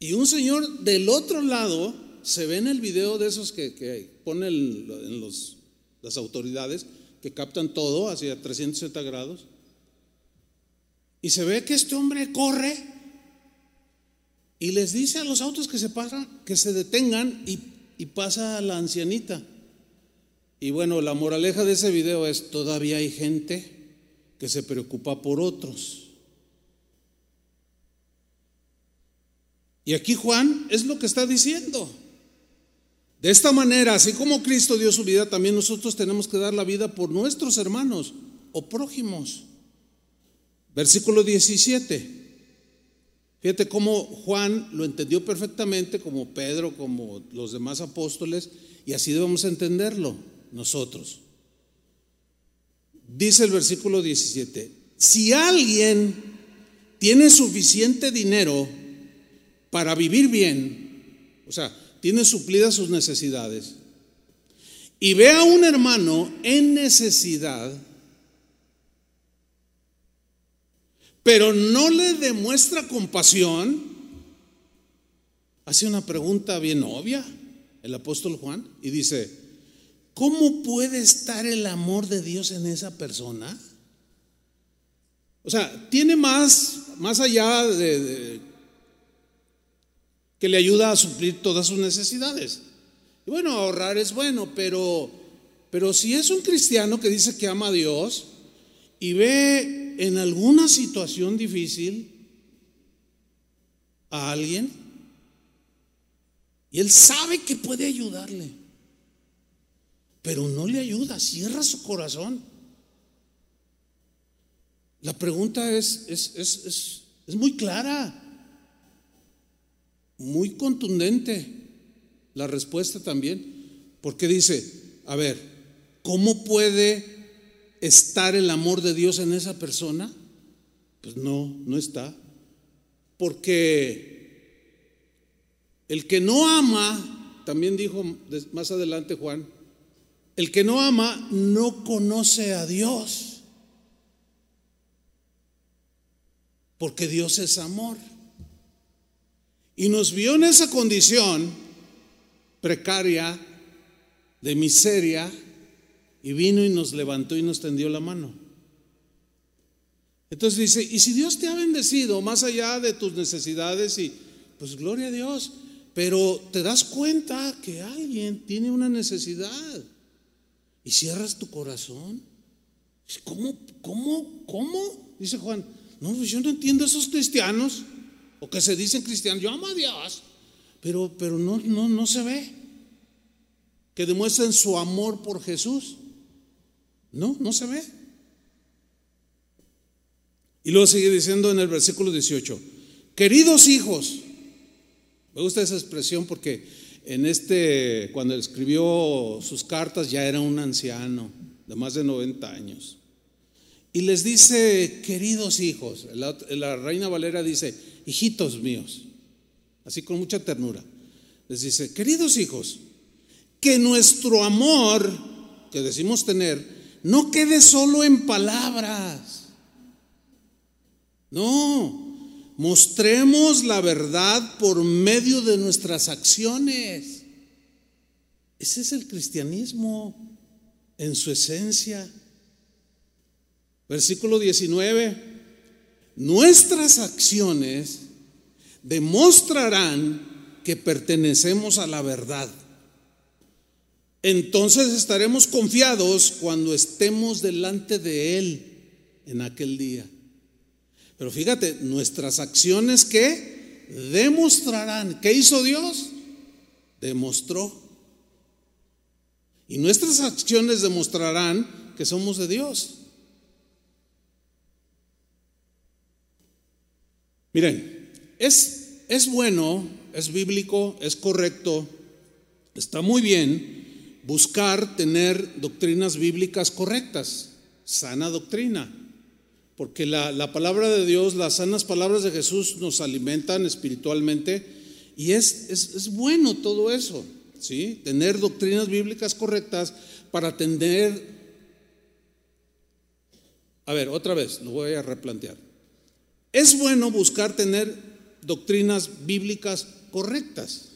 Y un señor del otro lado se ve en el video de esos que, que ponen en los, las autoridades, que captan todo hacia 360 grados. Y se ve que este hombre corre y les dice a los autos que se pasan, que se detengan y, pasa a la ancianita. Y bueno, la moraleja de ese video es, todavía hay gente que se preocupa por otros. Y aquí Juan es lo que está diciendo. De esta manera, así como Cristo dio su vida, también nosotros tenemos que dar la vida por nuestros hermanos o prójimos. Versículo 17. Fíjate cómo Juan lo entendió perfectamente, como Pedro, como los demás apóstoles, y así debemos entenderlo nosotros. Dice el versículo 17, si alguien tiene suficiente dinero para vivir bien, o sea, tiene suplidas sus necesidades, y ve a un hermano en necesidad, pero no le demuestra compasión, hace una pregunta bien obvia el apóstol Juan y dice, ¿cómo puede estar el amor de Dios en esa persona? O sea, tiene más, más allá de que le ayuda a suplir todas sus necesidades. Y bueno, ahorrar es bueno, pero, pero si es un cristiano que dice que ama a Dios y ve en alguna situación difícil a alguien, y él sabe que puede ayudarle, pero no le ayuda, cierra su corazón. La pregunta es, es, es, es muy clara muy contundente la respuesta también, porque dice, a ver, ¿cómo puede estar el amor de Dios en esa persona? Pues no, no está. Porque el que no ama, también dijo más adelante Juan, el que no ama no conoce a Dios. Porque Dios es amor. Y nos vio en esa condición precaria, de miseria, y vino y nos levantó y nos tendió la mano. Entonces dice, y si Dios te ha bendecido más allá de tus necesidades, y pues gloria a Dios, pero te das cuenta que alguien tiene una necesidad y cierras tu corazón. ¿Cómo? ¿Cómo? ¿Cómo? Dice Juan, no, pues yo no entiendo a esos cristianos o que se dicen cristianos, yo amo a Dios, pero, pero no, no, no se ve. Que demuestren su amor por Jesús. No, no se ve. Y luego sigue diciendo en el versículo 18, queridos hijos, me gusta esa expresión porque en este, cuando escribió sus cartas ya era un anciano de más de 90 años. Y les dice, queridos hijos, la, la reina Valera dice, hijitos míos, así con mucha ternura, les dice, queridos hijos, que nuestro amor que decimos tener no quede solo en palabras. No, mostremos la verdad por medio de nuestras acciones. Ese es el cristianismo en su esencia. Versículo 19 nuestras acciones demostrarán que pertenecemos a la verdad. Entonces estaremos confiados cuando estemos delante de Él en aquel día. Pero fíjate, nuestras acciones que demostrarán, ¿qué hizo Dios? Demostró. Y nuestras acciones demostrarán que somos de Dios. Miren, es, es bueno, es bíblico, es correcto, está muy bien buscar tener doctrinas bíblicas correctas, sana doctrina, porque la, palabra de Dios, las sanas palabras de Jesús nos alimentan espiritualmente y es, es, es bueno todo eso, ¿sí? Tener doctrinas bíblicas correctas para atender... A ver, otra vez, lo voy a replantear. Es bueno buscar tener doctrinas bíblicas correctas.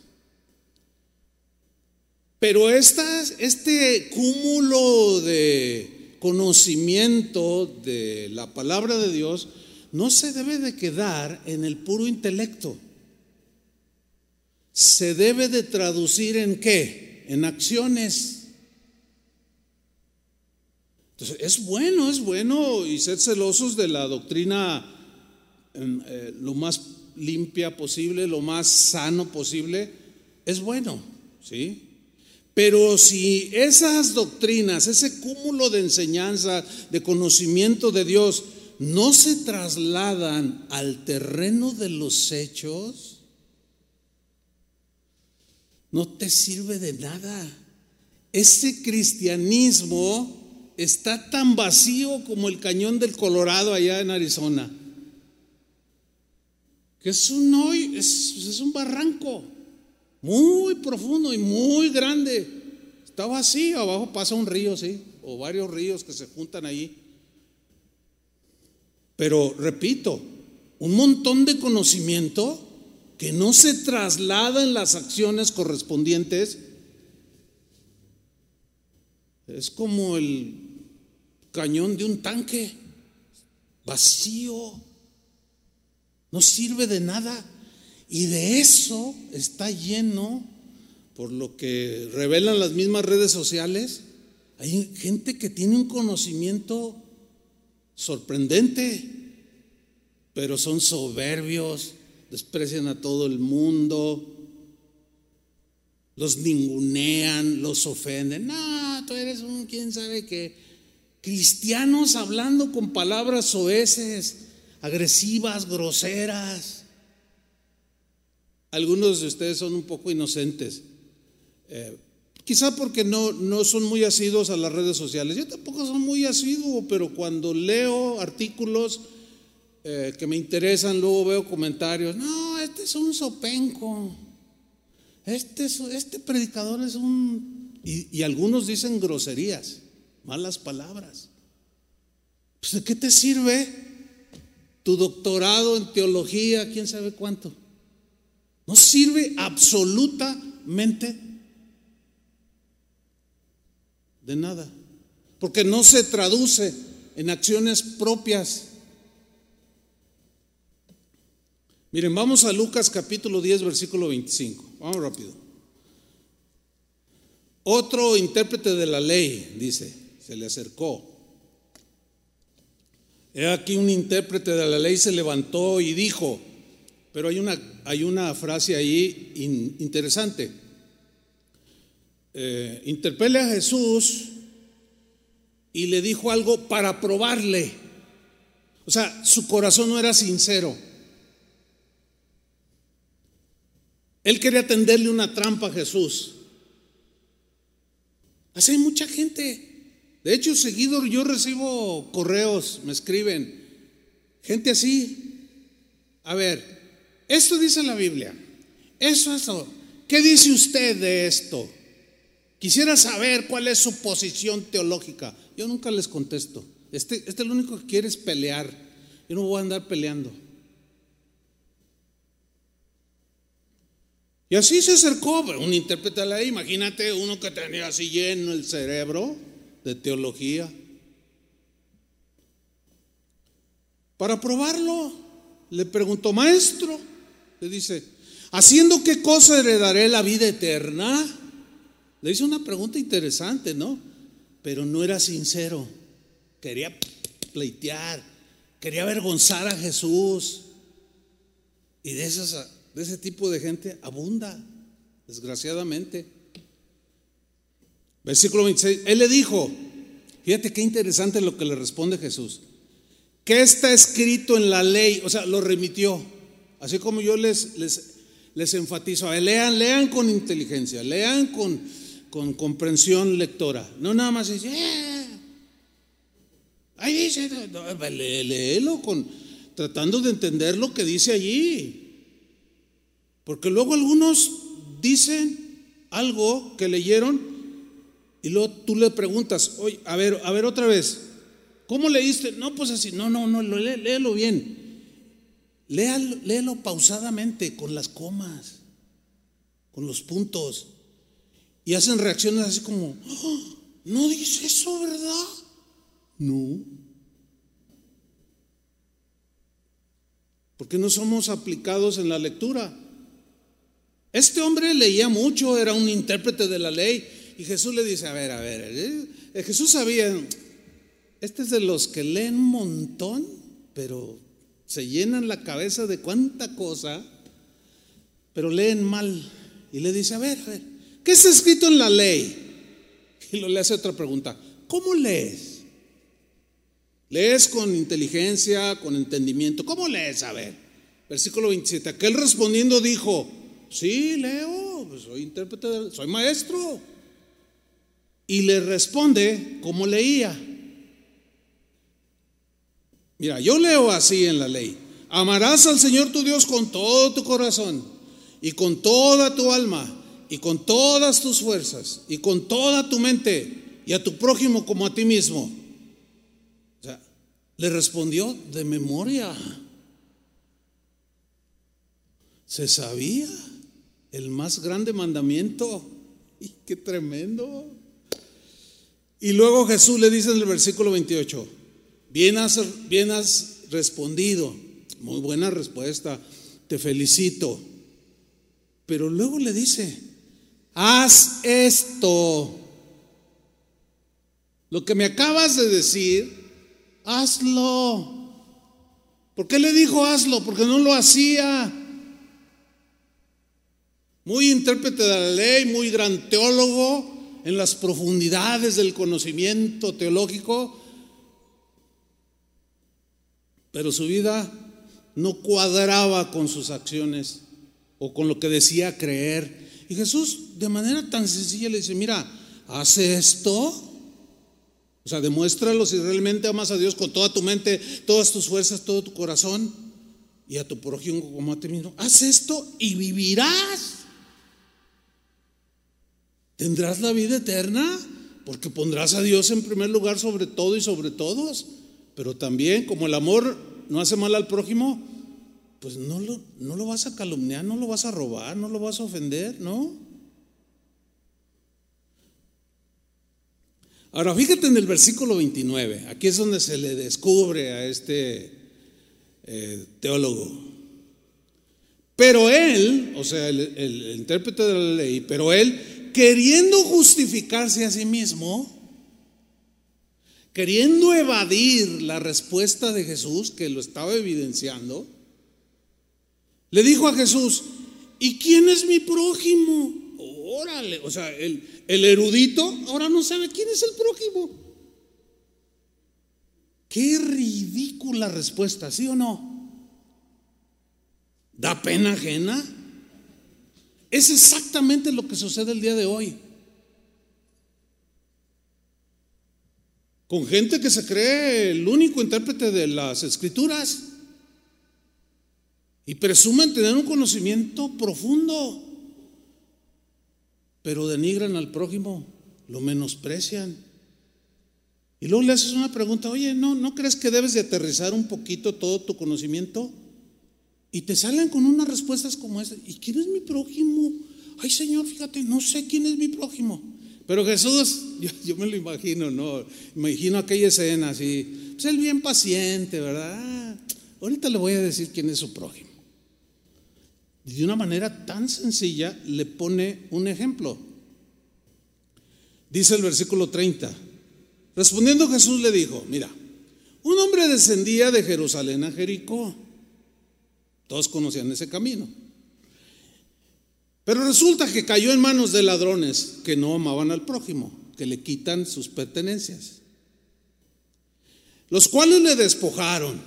Pero este cúmulo de conocimiento de la palabra de Dios no se debe de quedar en el puro intelecto. Se debe de traducir en qué? En acciones. Entonces, es bueno, es bueno y ser celosos de la doctrina eh, lo más limpia posible, lo más sano posible, es bueno, ¿sí? Pero si esas doctrinas, ese cúmulo de enseñanza, de conocimiento de Dios, no se trasladan al terreno de los hechos, no te sirve de nada. Ese cristianismo está tan vacío como el cañón del Colorado allá en Arizona, que es un hoy, es, es un barranco muy profundo y muy grande. Estaba así, abajo pasa un río, sí, o varios ríos que se juntan ahí. Pero repito, un montón de conocimiento que no se traslada en las acciones correspondientes. Es como el cañón de un tanque, vacío, no sirve de nada. Y de eso está lleno, por lo que revelan las mismas redes sociales, hay gente que tiene un conocimiento sorprendente, pero son soberbios, desprecian a todo el mundo, los ningunean, los ofenden. No, tú eres un quién sabe qué. Cristianos hablando con palabras soeces, agresivas, groseras. Algunos de ustedes son un poco inocentes. Eh, quizá porque no, no son muy asiduos a las redes sociales. Yo tampoco soy muy asiduo, pero cuando leo artículos eh, que me interesan, luego veo comentarios. No, este es un sopenco. Este, este predicador es un... Y, y algunos dicen groserías, malas palabras. Pues ¿de qué te sirve tu doctorado en teología? ¿Quién sabe cuánto? No sirve absolutamente de nada, porque no se traduce en acciones propias. Miren, vamos a Lucas capítulo 10, versículo 25. Vamos rápido. Otro intérprete de la ley, dice, se le acercó. He aquí un intérprete de la ley se levantó y dijo, pero hay una, hay una frase ahí interesante. Eh, interpele a Jesús y le dijo algo para probarle. O sea, su corazón no era sincero. Él quería tenderle una trampa a Jesús. Así hay mucha gente. De hecho, seguido yo recibo correos, me escriben, gente así. A ver, esto dice la Biblia. Eso, eso. ¿Qué dice usted de esto? Quisiera saber cuál es su posición teológica. Yo nunca les contesto. Este, este lo único que quiere es pelear. Yo no voy a andar peleando. Y así se acercó un intérprete de la ley. Imagínate uno que tenía así lleno el cerebro de teología. Para probarlo, le preguntó, maestro, le dice, ¿haciendo qué cosa heredaré la vida eterna? Le hizo una pregunta interesante, ¿no? Pero no era sincero. Quería pleitear, quería avergonzar a Jesús. Y de, de ese tipo de gente abunda, desgraciadamente. Versículo 26, Él le dijo, fíjate qué interesante lo que le responde Jesús. ¿Qué está escrito en la ley? O sea, lo remitió. Así como yo les, les, les enfatizo, lean, lean con inteligencia, lean con, con comprensión lectora. No nada más dice, eh". ahí dice, léelo con, tratando de entender lo que dice allí. Porque luego algunos dicen algo que leyeron y luego tú le preguntas, oye, a ver, a ver otra vez, ¿cómo leíste? No, pues así, no, no, no, léelo bien léalo, léelo pausadamente, con las comas, con los puntos. Y hacen reacciones así como, "Ah, no dice eso, ¿verdad? No. Porque no somos aplicados en la lectura. Este hombre leía mucho, era un intérprete de la ley. Y Jesús le dice, a ver, a ver, eh, Jesús sabía, este es de los que leen un montón, pero se llenan la cabeza de cuánta cosa, pero leen mal. Y le dice, a ver, a ver, ¿qué está escrito en la ley? Y lo le hace otra pregunta, ¿cómo lees? ¿Lees con inteligencia, con entendimiento? ¿Cómo lees? A ver, versículo 27. Aquel respondiendo dijo, sí, leo, pues soy intérprete, soy maestro. Y le responde como leía. Mira, yo leo así en la ley. Amarás al Señor tu Dios con todo tu corazón y con toda tu alma y con todas tus fuerzas y con toda tu mente y a tu prójimo como a ti mismo. O sea, le respondió de memoria. Se sabía el más grande mandamiento. Y qué tremendo. Y luego Jesús le dice en el versículo 28, bien has, respondido, muy buena respuesta, te felicito. Pero luego le dice, haz esto. Lo que me acabas de decir, hazlo. ¿Por qué le dijo hazlo? Porque no lo hacía. Muy intérprete de la ley, muy gran teólogo en las profundidades del conocimiento teológico, pero su vida no cuadraba con sus acciones o con lo que decía creer. Y Jesús de manera tan sencilla le dice, mira, haz esto. O sea, demuéstralo si realmente amas a Dios con toda tu mente, todas tus fuerzas, todo tu corazón y a tu prójimo como a ti mismo. Haz esto y vivirás. Tendrás la vida eterna porque pondrás a Dios en primer lugar sobre todo y sobre todos. Pero también, como el amor no hace mal al prójimo, pues no lo, no lo vas a calumniar, no lo vas a robar, no lo vas a ofender, ¿no? Ahora, fíjate en el versículo 29, aquí es donde se le descubre a este eh, teólogo. Pero él, o sea, el, el- intérprete de la ley, pero él, queriendo justificarse a sí mismo, queriendo evadir la respuesta de Jesús, que lo estaba evidenciando, le dijo a Jesús, ¿y quién es mi prójimo? Órale, o sea, el, erudito ahora no sabe quién es el prójimo. Qué ridícula respuesta, ¿sí o no? ¿Da pena ajena? Es exactamente lo que sucede el día de hoy. Con gente que se cree el único intérprete de las escrituras y presumen tener un conocimiento profundo, pero denigran al prójimo, lo menosprecian. Y luego le haces una pregunta, oye, ¿no, ¿no crees que debes de aterrizar un poquito todo tu conocimiento? Y te salen con unas respuestas como esa. ¿Y quién es mi prójimo? Ay, Señor, fíjate, no sé quién es mi prójimo. Pero Jesús, yo, me lo imagino, ¿no? Imagino aquella escena así. Pues él bien paciente, ¿verdad? Ah, ahorita le voy a decir quién es su prójimo. Y de una manera tan sencilla le pone un ejemplo. Dice el versículo 30. Respondiendo Jesús le dijo, mira, un hombre descendía de Jerusalén a Jericó. Todos conocían ese camino. Pero resulta que cayó en manos de ladrones que no amaban al prójimo, que le quitan sus pertenencias. Los cuales le despojaron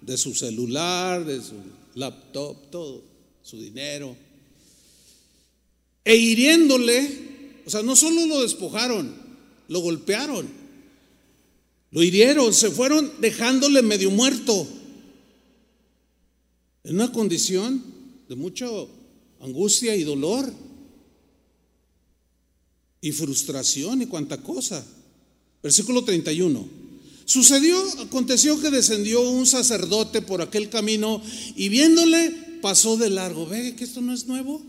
de su celular, de su laptop, todo, su dinero. E hiriéndole, o sea, no solo lo despojaron, lo golpearon, lo hirieron, se fueron dejándole medio muerto en una condición de mucha angustia y dolor y frustración y cuanta cosa. Versículo 31. Sucedió, aconteció que descendió un sacerdote por aquel camino y viéndole pasó de largo. Ve que esto no es nuevo.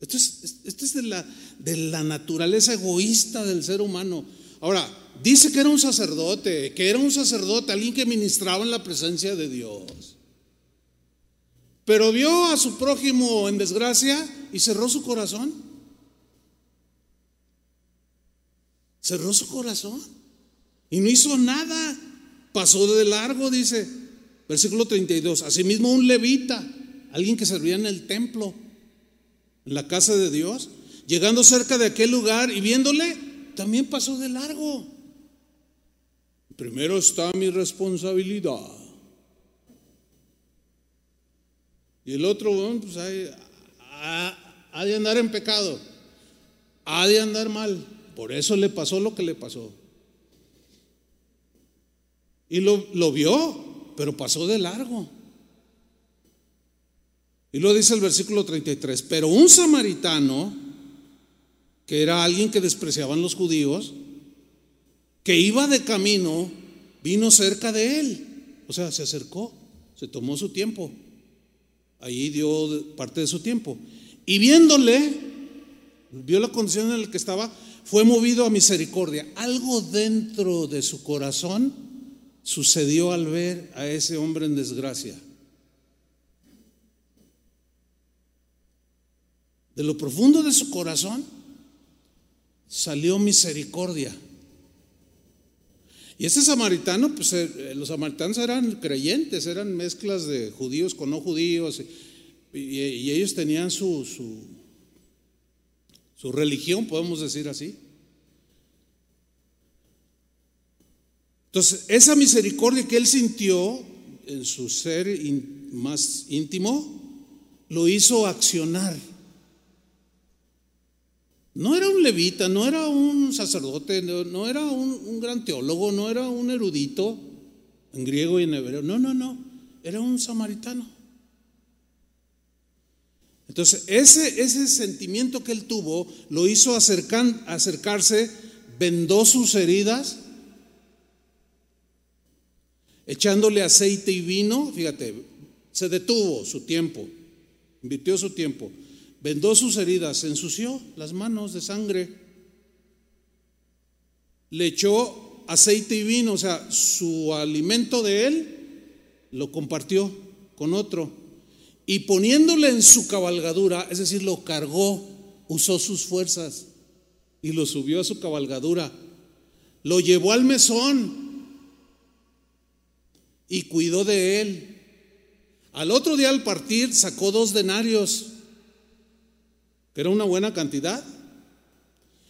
Esto es, esto es de, la, de la naturaleza egoísta del ser humano. Ahora, dice que era un sacerdote, que era un sacerdote, alguien que ministraba en la presencia de Dios. Pero vio a su prójimo en desgracia y cerró su corazón. Cerró su corazón y no hizo nada. Pasó de largo, dice, versículo 32. Asimismo un levita, alguien que servía en el templo, en la casa de Dios, llegando cerca de aquel lugar y viéndole, también pasó de largo. Primero está mi responsabilidad. Y el otro, bueno, pues ha, de andar en pecado, ha de andar mal. Por eso le pasó lo que le pasó. Y lo, lo vio, pero pasó de largo. Y lo dice el versículo 33, pero un samaritano, que era alguien que despreciaban los judíos, que iba de camino, vino cerca de él. O sea, se acercó, se tomó su tiempo. Ahí dio parte de su tiempo. Y viéndole, vio la condición en la que estaba, fue movido a misericordia. Algo dentro de su corazón sucedió al ver a ese hombre en desgracia. De lo profundo de su corazón salió misericordia. Y ese samaritano, pues eh, los samaritanos eran creyentes, eran mezclas de judíos con no judíos, y, ellos tenían su, su religión, podemos decir así. Entonces, esa misericordia que él sintió en su ser más íntimo, lo hizo accionar. No era un levita, no era un sacerdote, no, era un, gran teólogo, no era un erudito en griego y en hebreo. No, no, no. Era un samaritano. Entonces, ese, ese sentimiento que él tuvo lo hizo acercarse, vendó sus heridas, echándole aceite y vino. Fíjate, se detuvo su tiempo, invirtió su tiempo vendó sus heridas, ensució las manos de sangre, le echó aceite y vino, o sea, su alimento de él lo compartió con otro. Y poniéndole en su cabalgadura, es decir, lo cargó, usó sus fuerzas y lo subió a su cabalgadura. Lo llevó al mesón y cuidó de él. Al otro día al partir sacó dos denarios era una buena cantidad.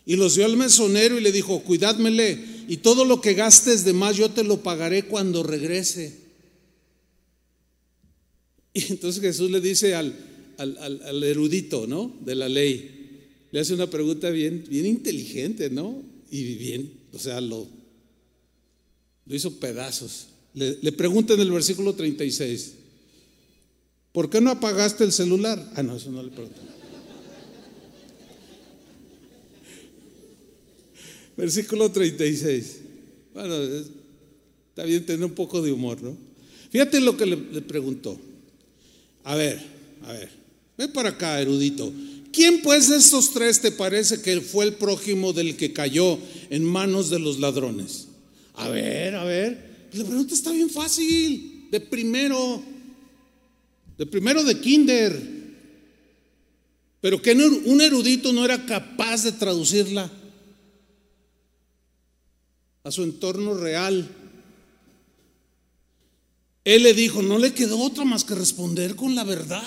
Y los dio al mesonero y le dijo, cuidádmele, y todo lo que gastes de más yo te lo pagaré cuando regrese. Y entonces Jesús le dice al, al, erudito, ¿no? De la ley, le hace una pregunta bien, bien inteligente, ¿no? Y bien, o sea, lo, lo hizo pedazos. Le, le pregunta en el versículo 36, ¿por qué no apagaste el celular? Ah, no, eso no le pregunto. Versículo 36. Bueno, está bien tener un poco de humor, ¿no? Fíjate lo que le, preguntó. A ver, a ver, ven para acá, erudito. ¿Quién pues de estos tres te parece que fue el prójimo del que cayó en manos de los ladrones? A ver, a ver. La pregunta está bien fácil. De primero, de primero de kinder. Pero que un erudito no era capaz de traducirla a su entorno real. Él le dijo, no le quedó otra más que responder con la verdad.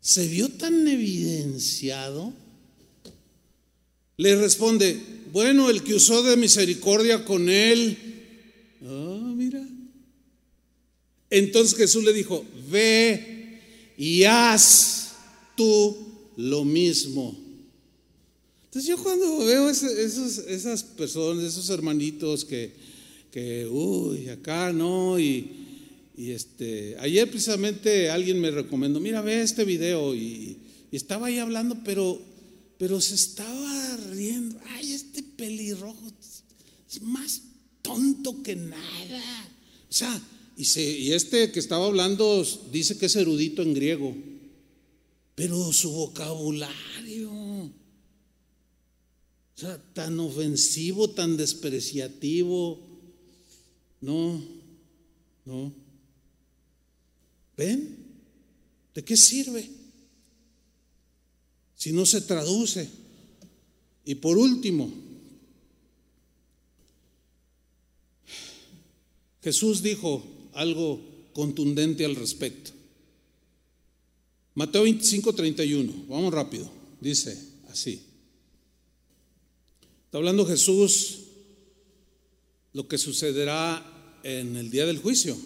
Se vio tan evidenciado. Le responde, bueno, el que usó de misericordia con él. Ah, mira. Entonces Jesús le dijo, ve y haz tú lo mismo. Entonces yo cuando veo esas personas, esos hermanitos que, que, uy, acá no, y, y, este, ayer precisamente alguien me recomendó, mira, ve este video, y, estaba ahí hablando, pero, pero se estaba riendo, ay, este pelirrojo, es más tonto que nada. O sea, y este que estaba hablando dice que es erudito en griego, pero su vocabulario, o sea, tan ofensivo, tan despreciativo, no, no. ¿Ven? ¿De qué sirve? Si no se traduce. Y por último, Jesús dijo algo contundente al respecto. Mateo 25, 31, vamos rápido, dice así. Está hablando Jesús lo que sucederá en el día del juicio.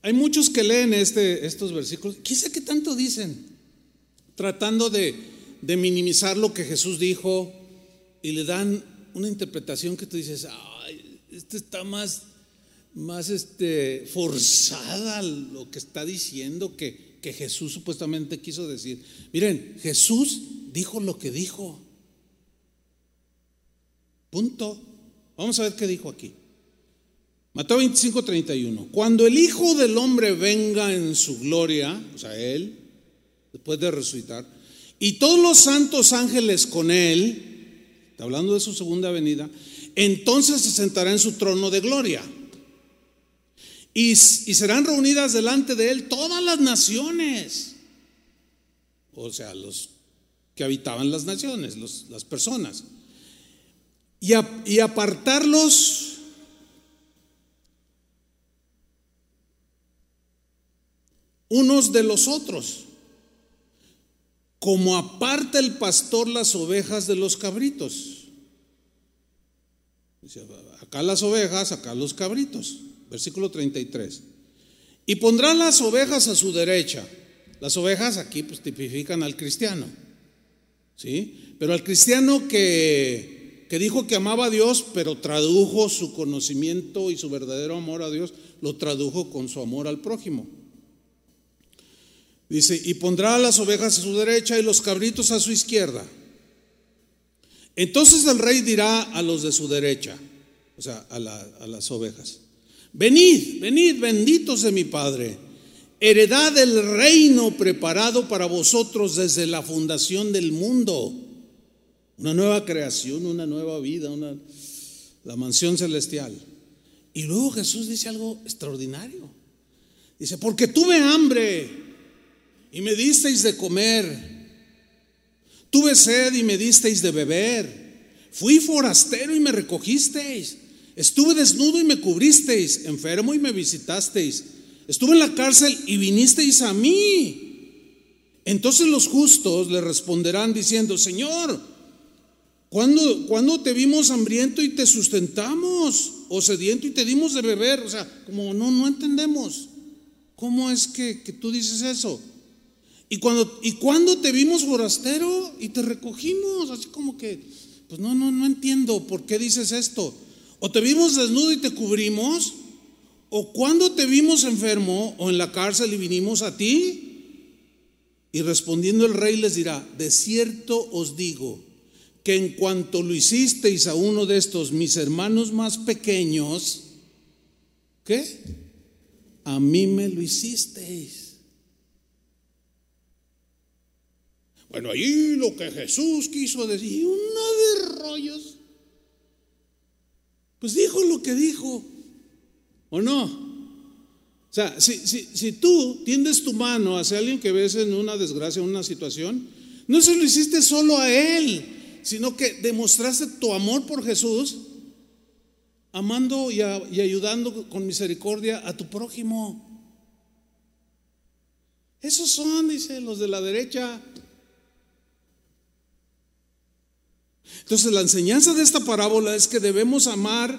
Hay muchos que leen este, estos versículos. ¿Qué sé qué tanto dicen? Tratando de, de, minimizar lo que Jesús dijo y le dan una interpretación que tú dices, ay, este está más, más este, forzada lo que está diciendo que, que Jesús supuestamente quiso decir. Miren, Jesús dijo lo que dijo. Punto. Vamos a ver qué dijo aquí. Mateo 25, 31. Cuando el Hijo del Hombre venga en su gloria, o sea, Él, después de resucitar, y todos los santos ángeles con Él, está hablando de su segunda venida, entonces se sentará en su trono de gloria. Y, serán reunidas delante de Él todas las naciones, o sea, los que habitaban las naciones, los, las personas, y, y apartarlos unos de los otros, como aparta el pastor las ovejas de los cabritos. Acá las ovejas, acá los cabritos. Versículo 33. Y pondrán las ovejas a su derecha. Las ovejas aquí pues tipifican al cristiano. ¿Sí? Pero al cristiano que, que dijo que amaba a Dios, pero tradujo su conocimiento y su verdadero amor a Dios, lo tradujo con su amor al prójimo. Dice, y pondrá las ovejas a su derecha y los cabritos a su izquierda. Entonces el rey dirá a los de su derecha, o sea, a, a las ovejas, venid, venid, benditos de mi Padre, heredad del reino preparado para vosotros desde la fundación del mundo. Una nueva creación, una nueva vida, una, la mansión celestial. Y luego Jesús dice algo extraordinario. Dice, porque tuve hambre y me disteis de comer. Tuve sed y me disteis de beber. Fui forastero y me recogisteis. Estuve desnudo y me cubristeis, enfermo y me visitasteis. Estuve en la cárcel y vinisteis a mí. Entonces los justos le responderán diciendo, Señor, ¿cuándo, ¿cuándo, te vimos hambriento y te sustentamos? ¿O sediento y te dimos de beber? O sea, como no, no entendemos. ¿Cómo es que, que tú dices eso? Y cuando, y cuando te vimos forastero y te recogimos, así como que, pues no, no, no entiendo por qué dices esto. O te vimos desnudo y te cubrimos, o cuando te vimos enfermo o en la cárcel y vinimos a ti. Y respondiendo el rey les dirá, de cierto os digo, que en cuanto lo hicisteis a uno de estos mis hermanos más pequeños, ¿qué? A mí me lo hicisteis. Bueno, ahí lo que Jesús quiso decir, uno de rollos. Pues dijo lo que dijo, ¿o no? O sea, si, si, si tú tiendes tu mano hacia alguien que ves en una desgracia, en una situación, no se lo hiciste solo a él, sino que demostraste tu amor por Jesús, amando y, y ayudando con misericordia a tu prójimo. Esos son, dice, los de la derecha. Entonces la enseñanza de esta parábola es que debemos amar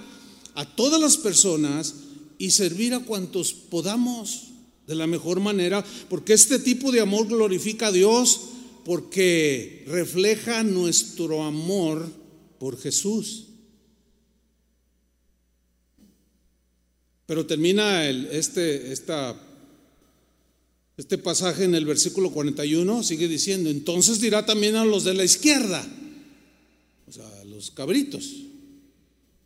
a todas las personas y servir a cuantos podamos de la mejor manera, porque este tipo de amor glorifica a Dios, porque refleja nuestro amor por Jesús. Pero termina este, este pasaje en el versículo 41, sigue diciendo, entonces dirá también a los de la izquierda, los cabritos,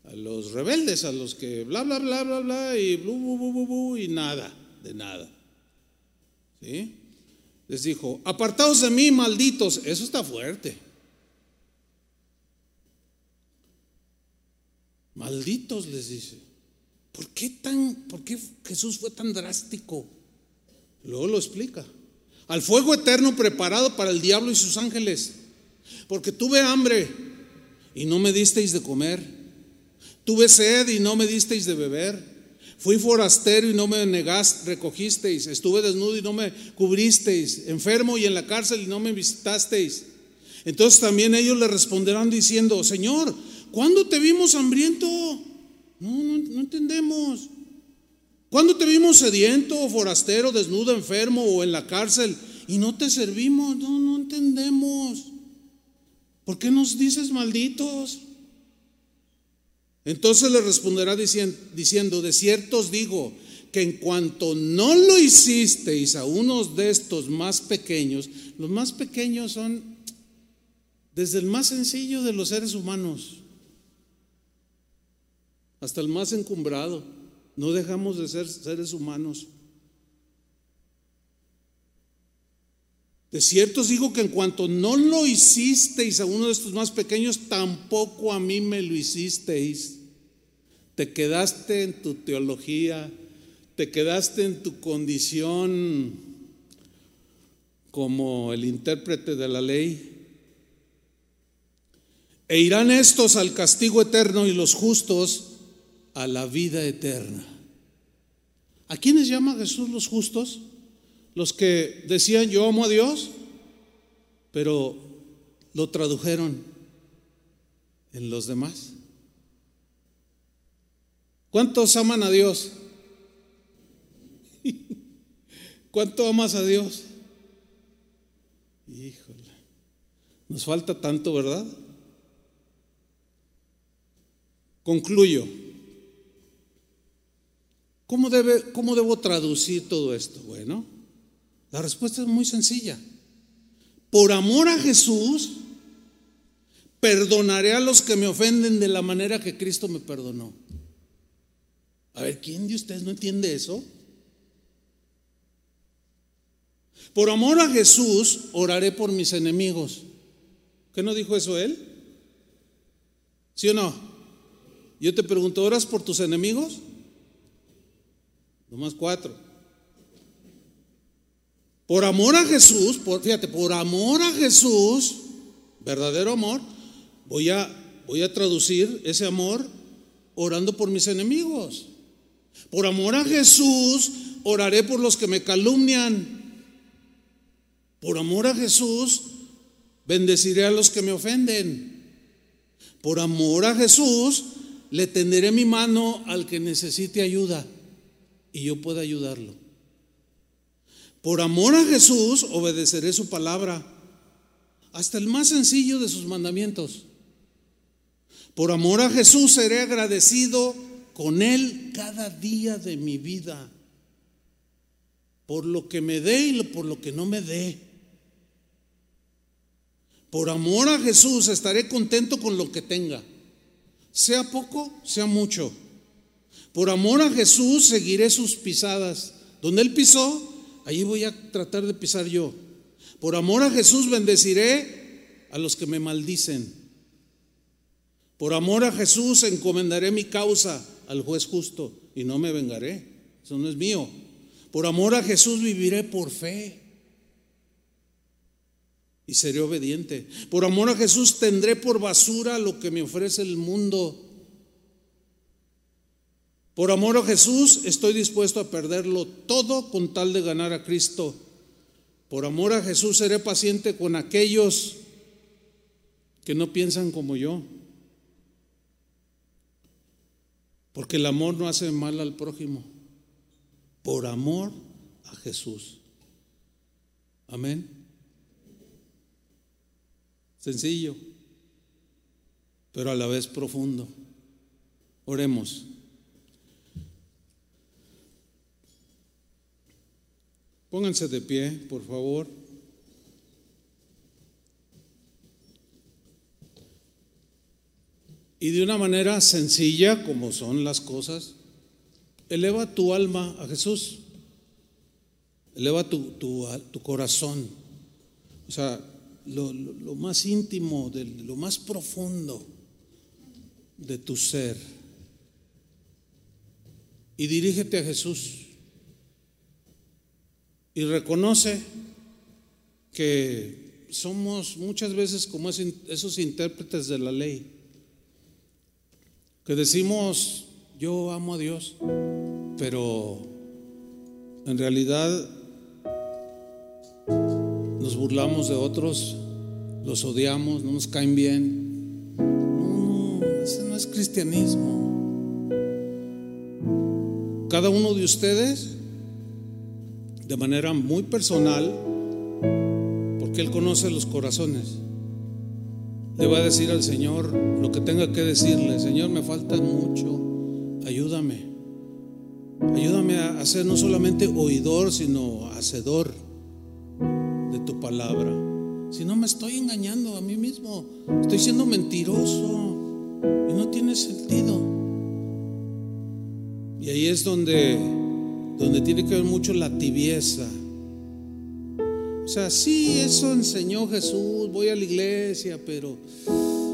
a los rebeldes, a los que bla, bla, bla, bla, bla, y blu, bu, bu, bu, y nada, de nada. ¿Sí? Les dijo, apartaos de mí, malditos. Eso está fuerte. Malditos, les dice. ¿Por qué, tan, ¿Por qué Jesús fue tan drástico? Luego lo explica. Al fuego eterno preparado para el diablo y sus ángeles. Porque tuve hambre y no me disteis de comer. Tuve sed y no me disteis de beber. Fui forastero y no me negaste, recogisteis. Estuve desnudo y no me cubristeis. Enfermo y en la cárcel y no me visitasteis. Entonces también ellos le responderán diciendo, Señor, ¿cuándo te vimos hambriento? No, no, no entendemos. ¿Cuándo te vimos sediento, forastero, desnudo, enfermo o en la cárcel y no te servimos? No, no entendemos. ¿Por qué nos dices malditos? Entonces le responderá diciendo, de cierto os digo que en cuanto no lo hicisteis a unos de estos más pequeños, los más pequeños son desde el más sencillo de los seres humanos hasta el más encumbrado. No dejamos de ser seres humanos. De cierto os digo que en cuanto no lo hicisteis a uno de estos más pequeños, tampoco a mí me lo hicisteis. Te quedaste en tu teología, te quedaste en tu condición como el intérprete de la ley. E irán estos al castigo eterno y los justos a la vida eterna. ¿A quiénes llama Jesús los justos? Los que decían yo amo a Dios, pero lo tradujeron en los demás. ¿Cuántos aman a Dios? ¿Cuánto amas a Dios? Híjole, nos falta tanto, ¿verdad? Concluyo. ¿Cómo, debe, ¿Cómo debo traducir todo esto? Bueno, la respuesta es muy sencilla. Por amor a Jesús, perdonaré a los que me ofenden de la manera que Cristo me perdonó. A ver, ¿quién de ustedes no entiende eso? Por amor a Jesús, oraré por mis enemigos. ¿Qué no dijo eso él? ¿Sí o no? Yo te pregunto, ¿oras por tus enemigos? Nomás cuatro. Por amor a Jesús, por, fíjate, por amor a Jesús, verdadero amor, voy a, voy a traducir ese amor orando por mis enemigos. Por amor a Jesús, oraré por los que me calumnian. Por amor a Jesús, bendeciré a los que me ofenden. Por amor a Jesús, le tenderé mi mano al que necesite ayuda y yo pueda ayudarlo. Por amor a Jesús obedeceré su palabra, hasta el más sencillo de sus mandamientos. Por amor a Jesús seré agradecido con Él cada día de mi vida, por lo que me dé y por lo que no me dé. Por amor a Jesús estaré contento con lo que tenga, sea poco, sea mucho. Por amor a Jesús seguiré sus pisadas. Donde Él pisó, allí voy a tratar de pisar yo. Por amor a Jesús bendeciré a los que me maldicen. Por amor a Jesús encomendaré mi causa al juez justo y no me vengaré. Eso no es mío. Por amor a Jesús viviré por fe y seré obediente. Por amor a Jesús tendré por basura lo que me ofrece el mundo por amor a Jesús estoy dispuesto a perderlo todo con tal de ganar a Cristo. Por amor a Jesús seré paciente con aquellos que no piensan como yo. Porque el amor no hace mal al prójimo. Por amor a Jesús. Amén. Sencillo, pero a la vez profundo. Oremos. Pónganse de pie, por favor. Y de una manera sencilla, como son las cosas, eleva tu alma a Jesús. Eleva tu, tu, tu corazón. O sea, lo, lo, más íntimo, de, lo más profundo de tu ser. Y dirígete a Jesús. Y reconoce que somos muchas veces como esos intérpretes de la ley, que decimos, yo amo a Dios, pero en realidad nos burlamos de otros, los odiamos, no nos caen bien. No, ese no es cristianismo. Cada uno de ustedes, de manera muy personal, porque Él conoce los corazones, le va a decir al Señor lo que tenga que decirle. Señor, me falta mucho, ayúdame. Ayúdame a ser no solamente oidor, sino hacedor de tu palabra. Si no me estoy engañando a mí mismo, estoy siendo mentiroso y no tiene sentido. Y ahí es donde, donde tiene que ver mucho la tibieza. O sea, sí, eso enseñó Jesús, voy a la iglesia, pero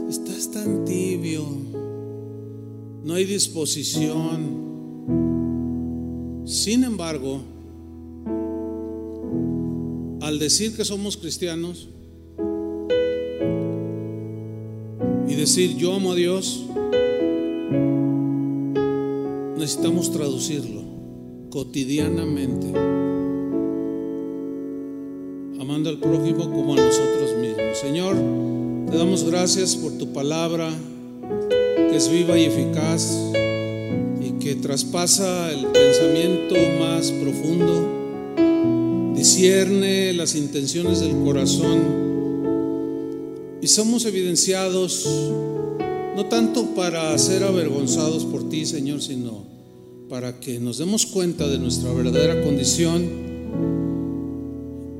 estás tan tibio, no hay disposición. Sin embargo, al decir que somos cristianos y decir yo amo a Dios, necesitamos traducirlo cotidianamente, amando al prójimo como a nosotros mismos. Señor, te damos gracias por tu palabra que es viva y eficaz y que traspasa el pensamiento más profundo discierne las intenciones del corazón y somos evidenciados no tanto para ser avergonzados por ti, Señor, sino para que nos demos cuenta de nuestra verdadera condición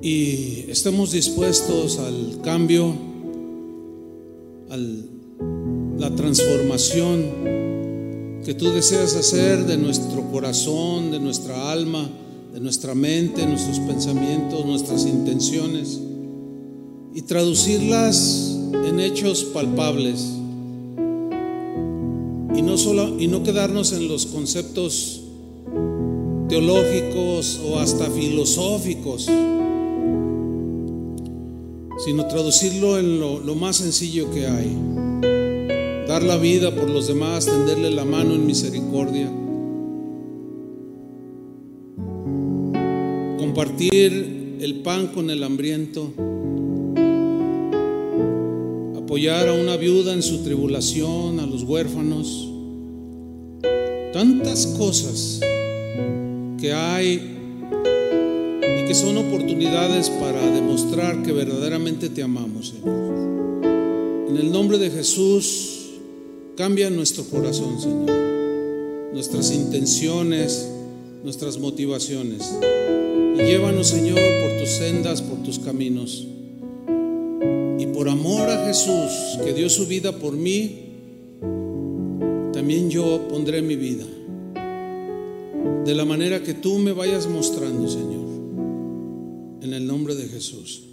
y estemos dispuestos al cambio, a la transformación que tú deseas hacer de nuestro corazón, de nuestra alma, de nuestra mente, nuestros pensamientos, nuestras intenciones y traducirlas en hechos palpables y no quedarnos en los conceptos teológicos o hasta filosóficos, sino traducirlo en lo más sencillo que hay. Dar la vida por los demás, tenderle la mano en misericordia. Compartir el pan con el hambriento, apoyar a una viuda en su tribulación, a los huérfanos, tantas cosas que hay y que son oportunidades para demostrar que verdaderamente te amamos, Señor. En el nombre de Jesús, cambia nuestro corazón, Señor, nuestras intenciones, nuestras motivaciones. Y llévanos, Señor, por tus sendas, por tus caminos. Y por amor a Jesús, que dio su vida por mí, también yo pondré mi vida. De la manera que tú me vayas mostrando, Señor. En el nombre de Jesús.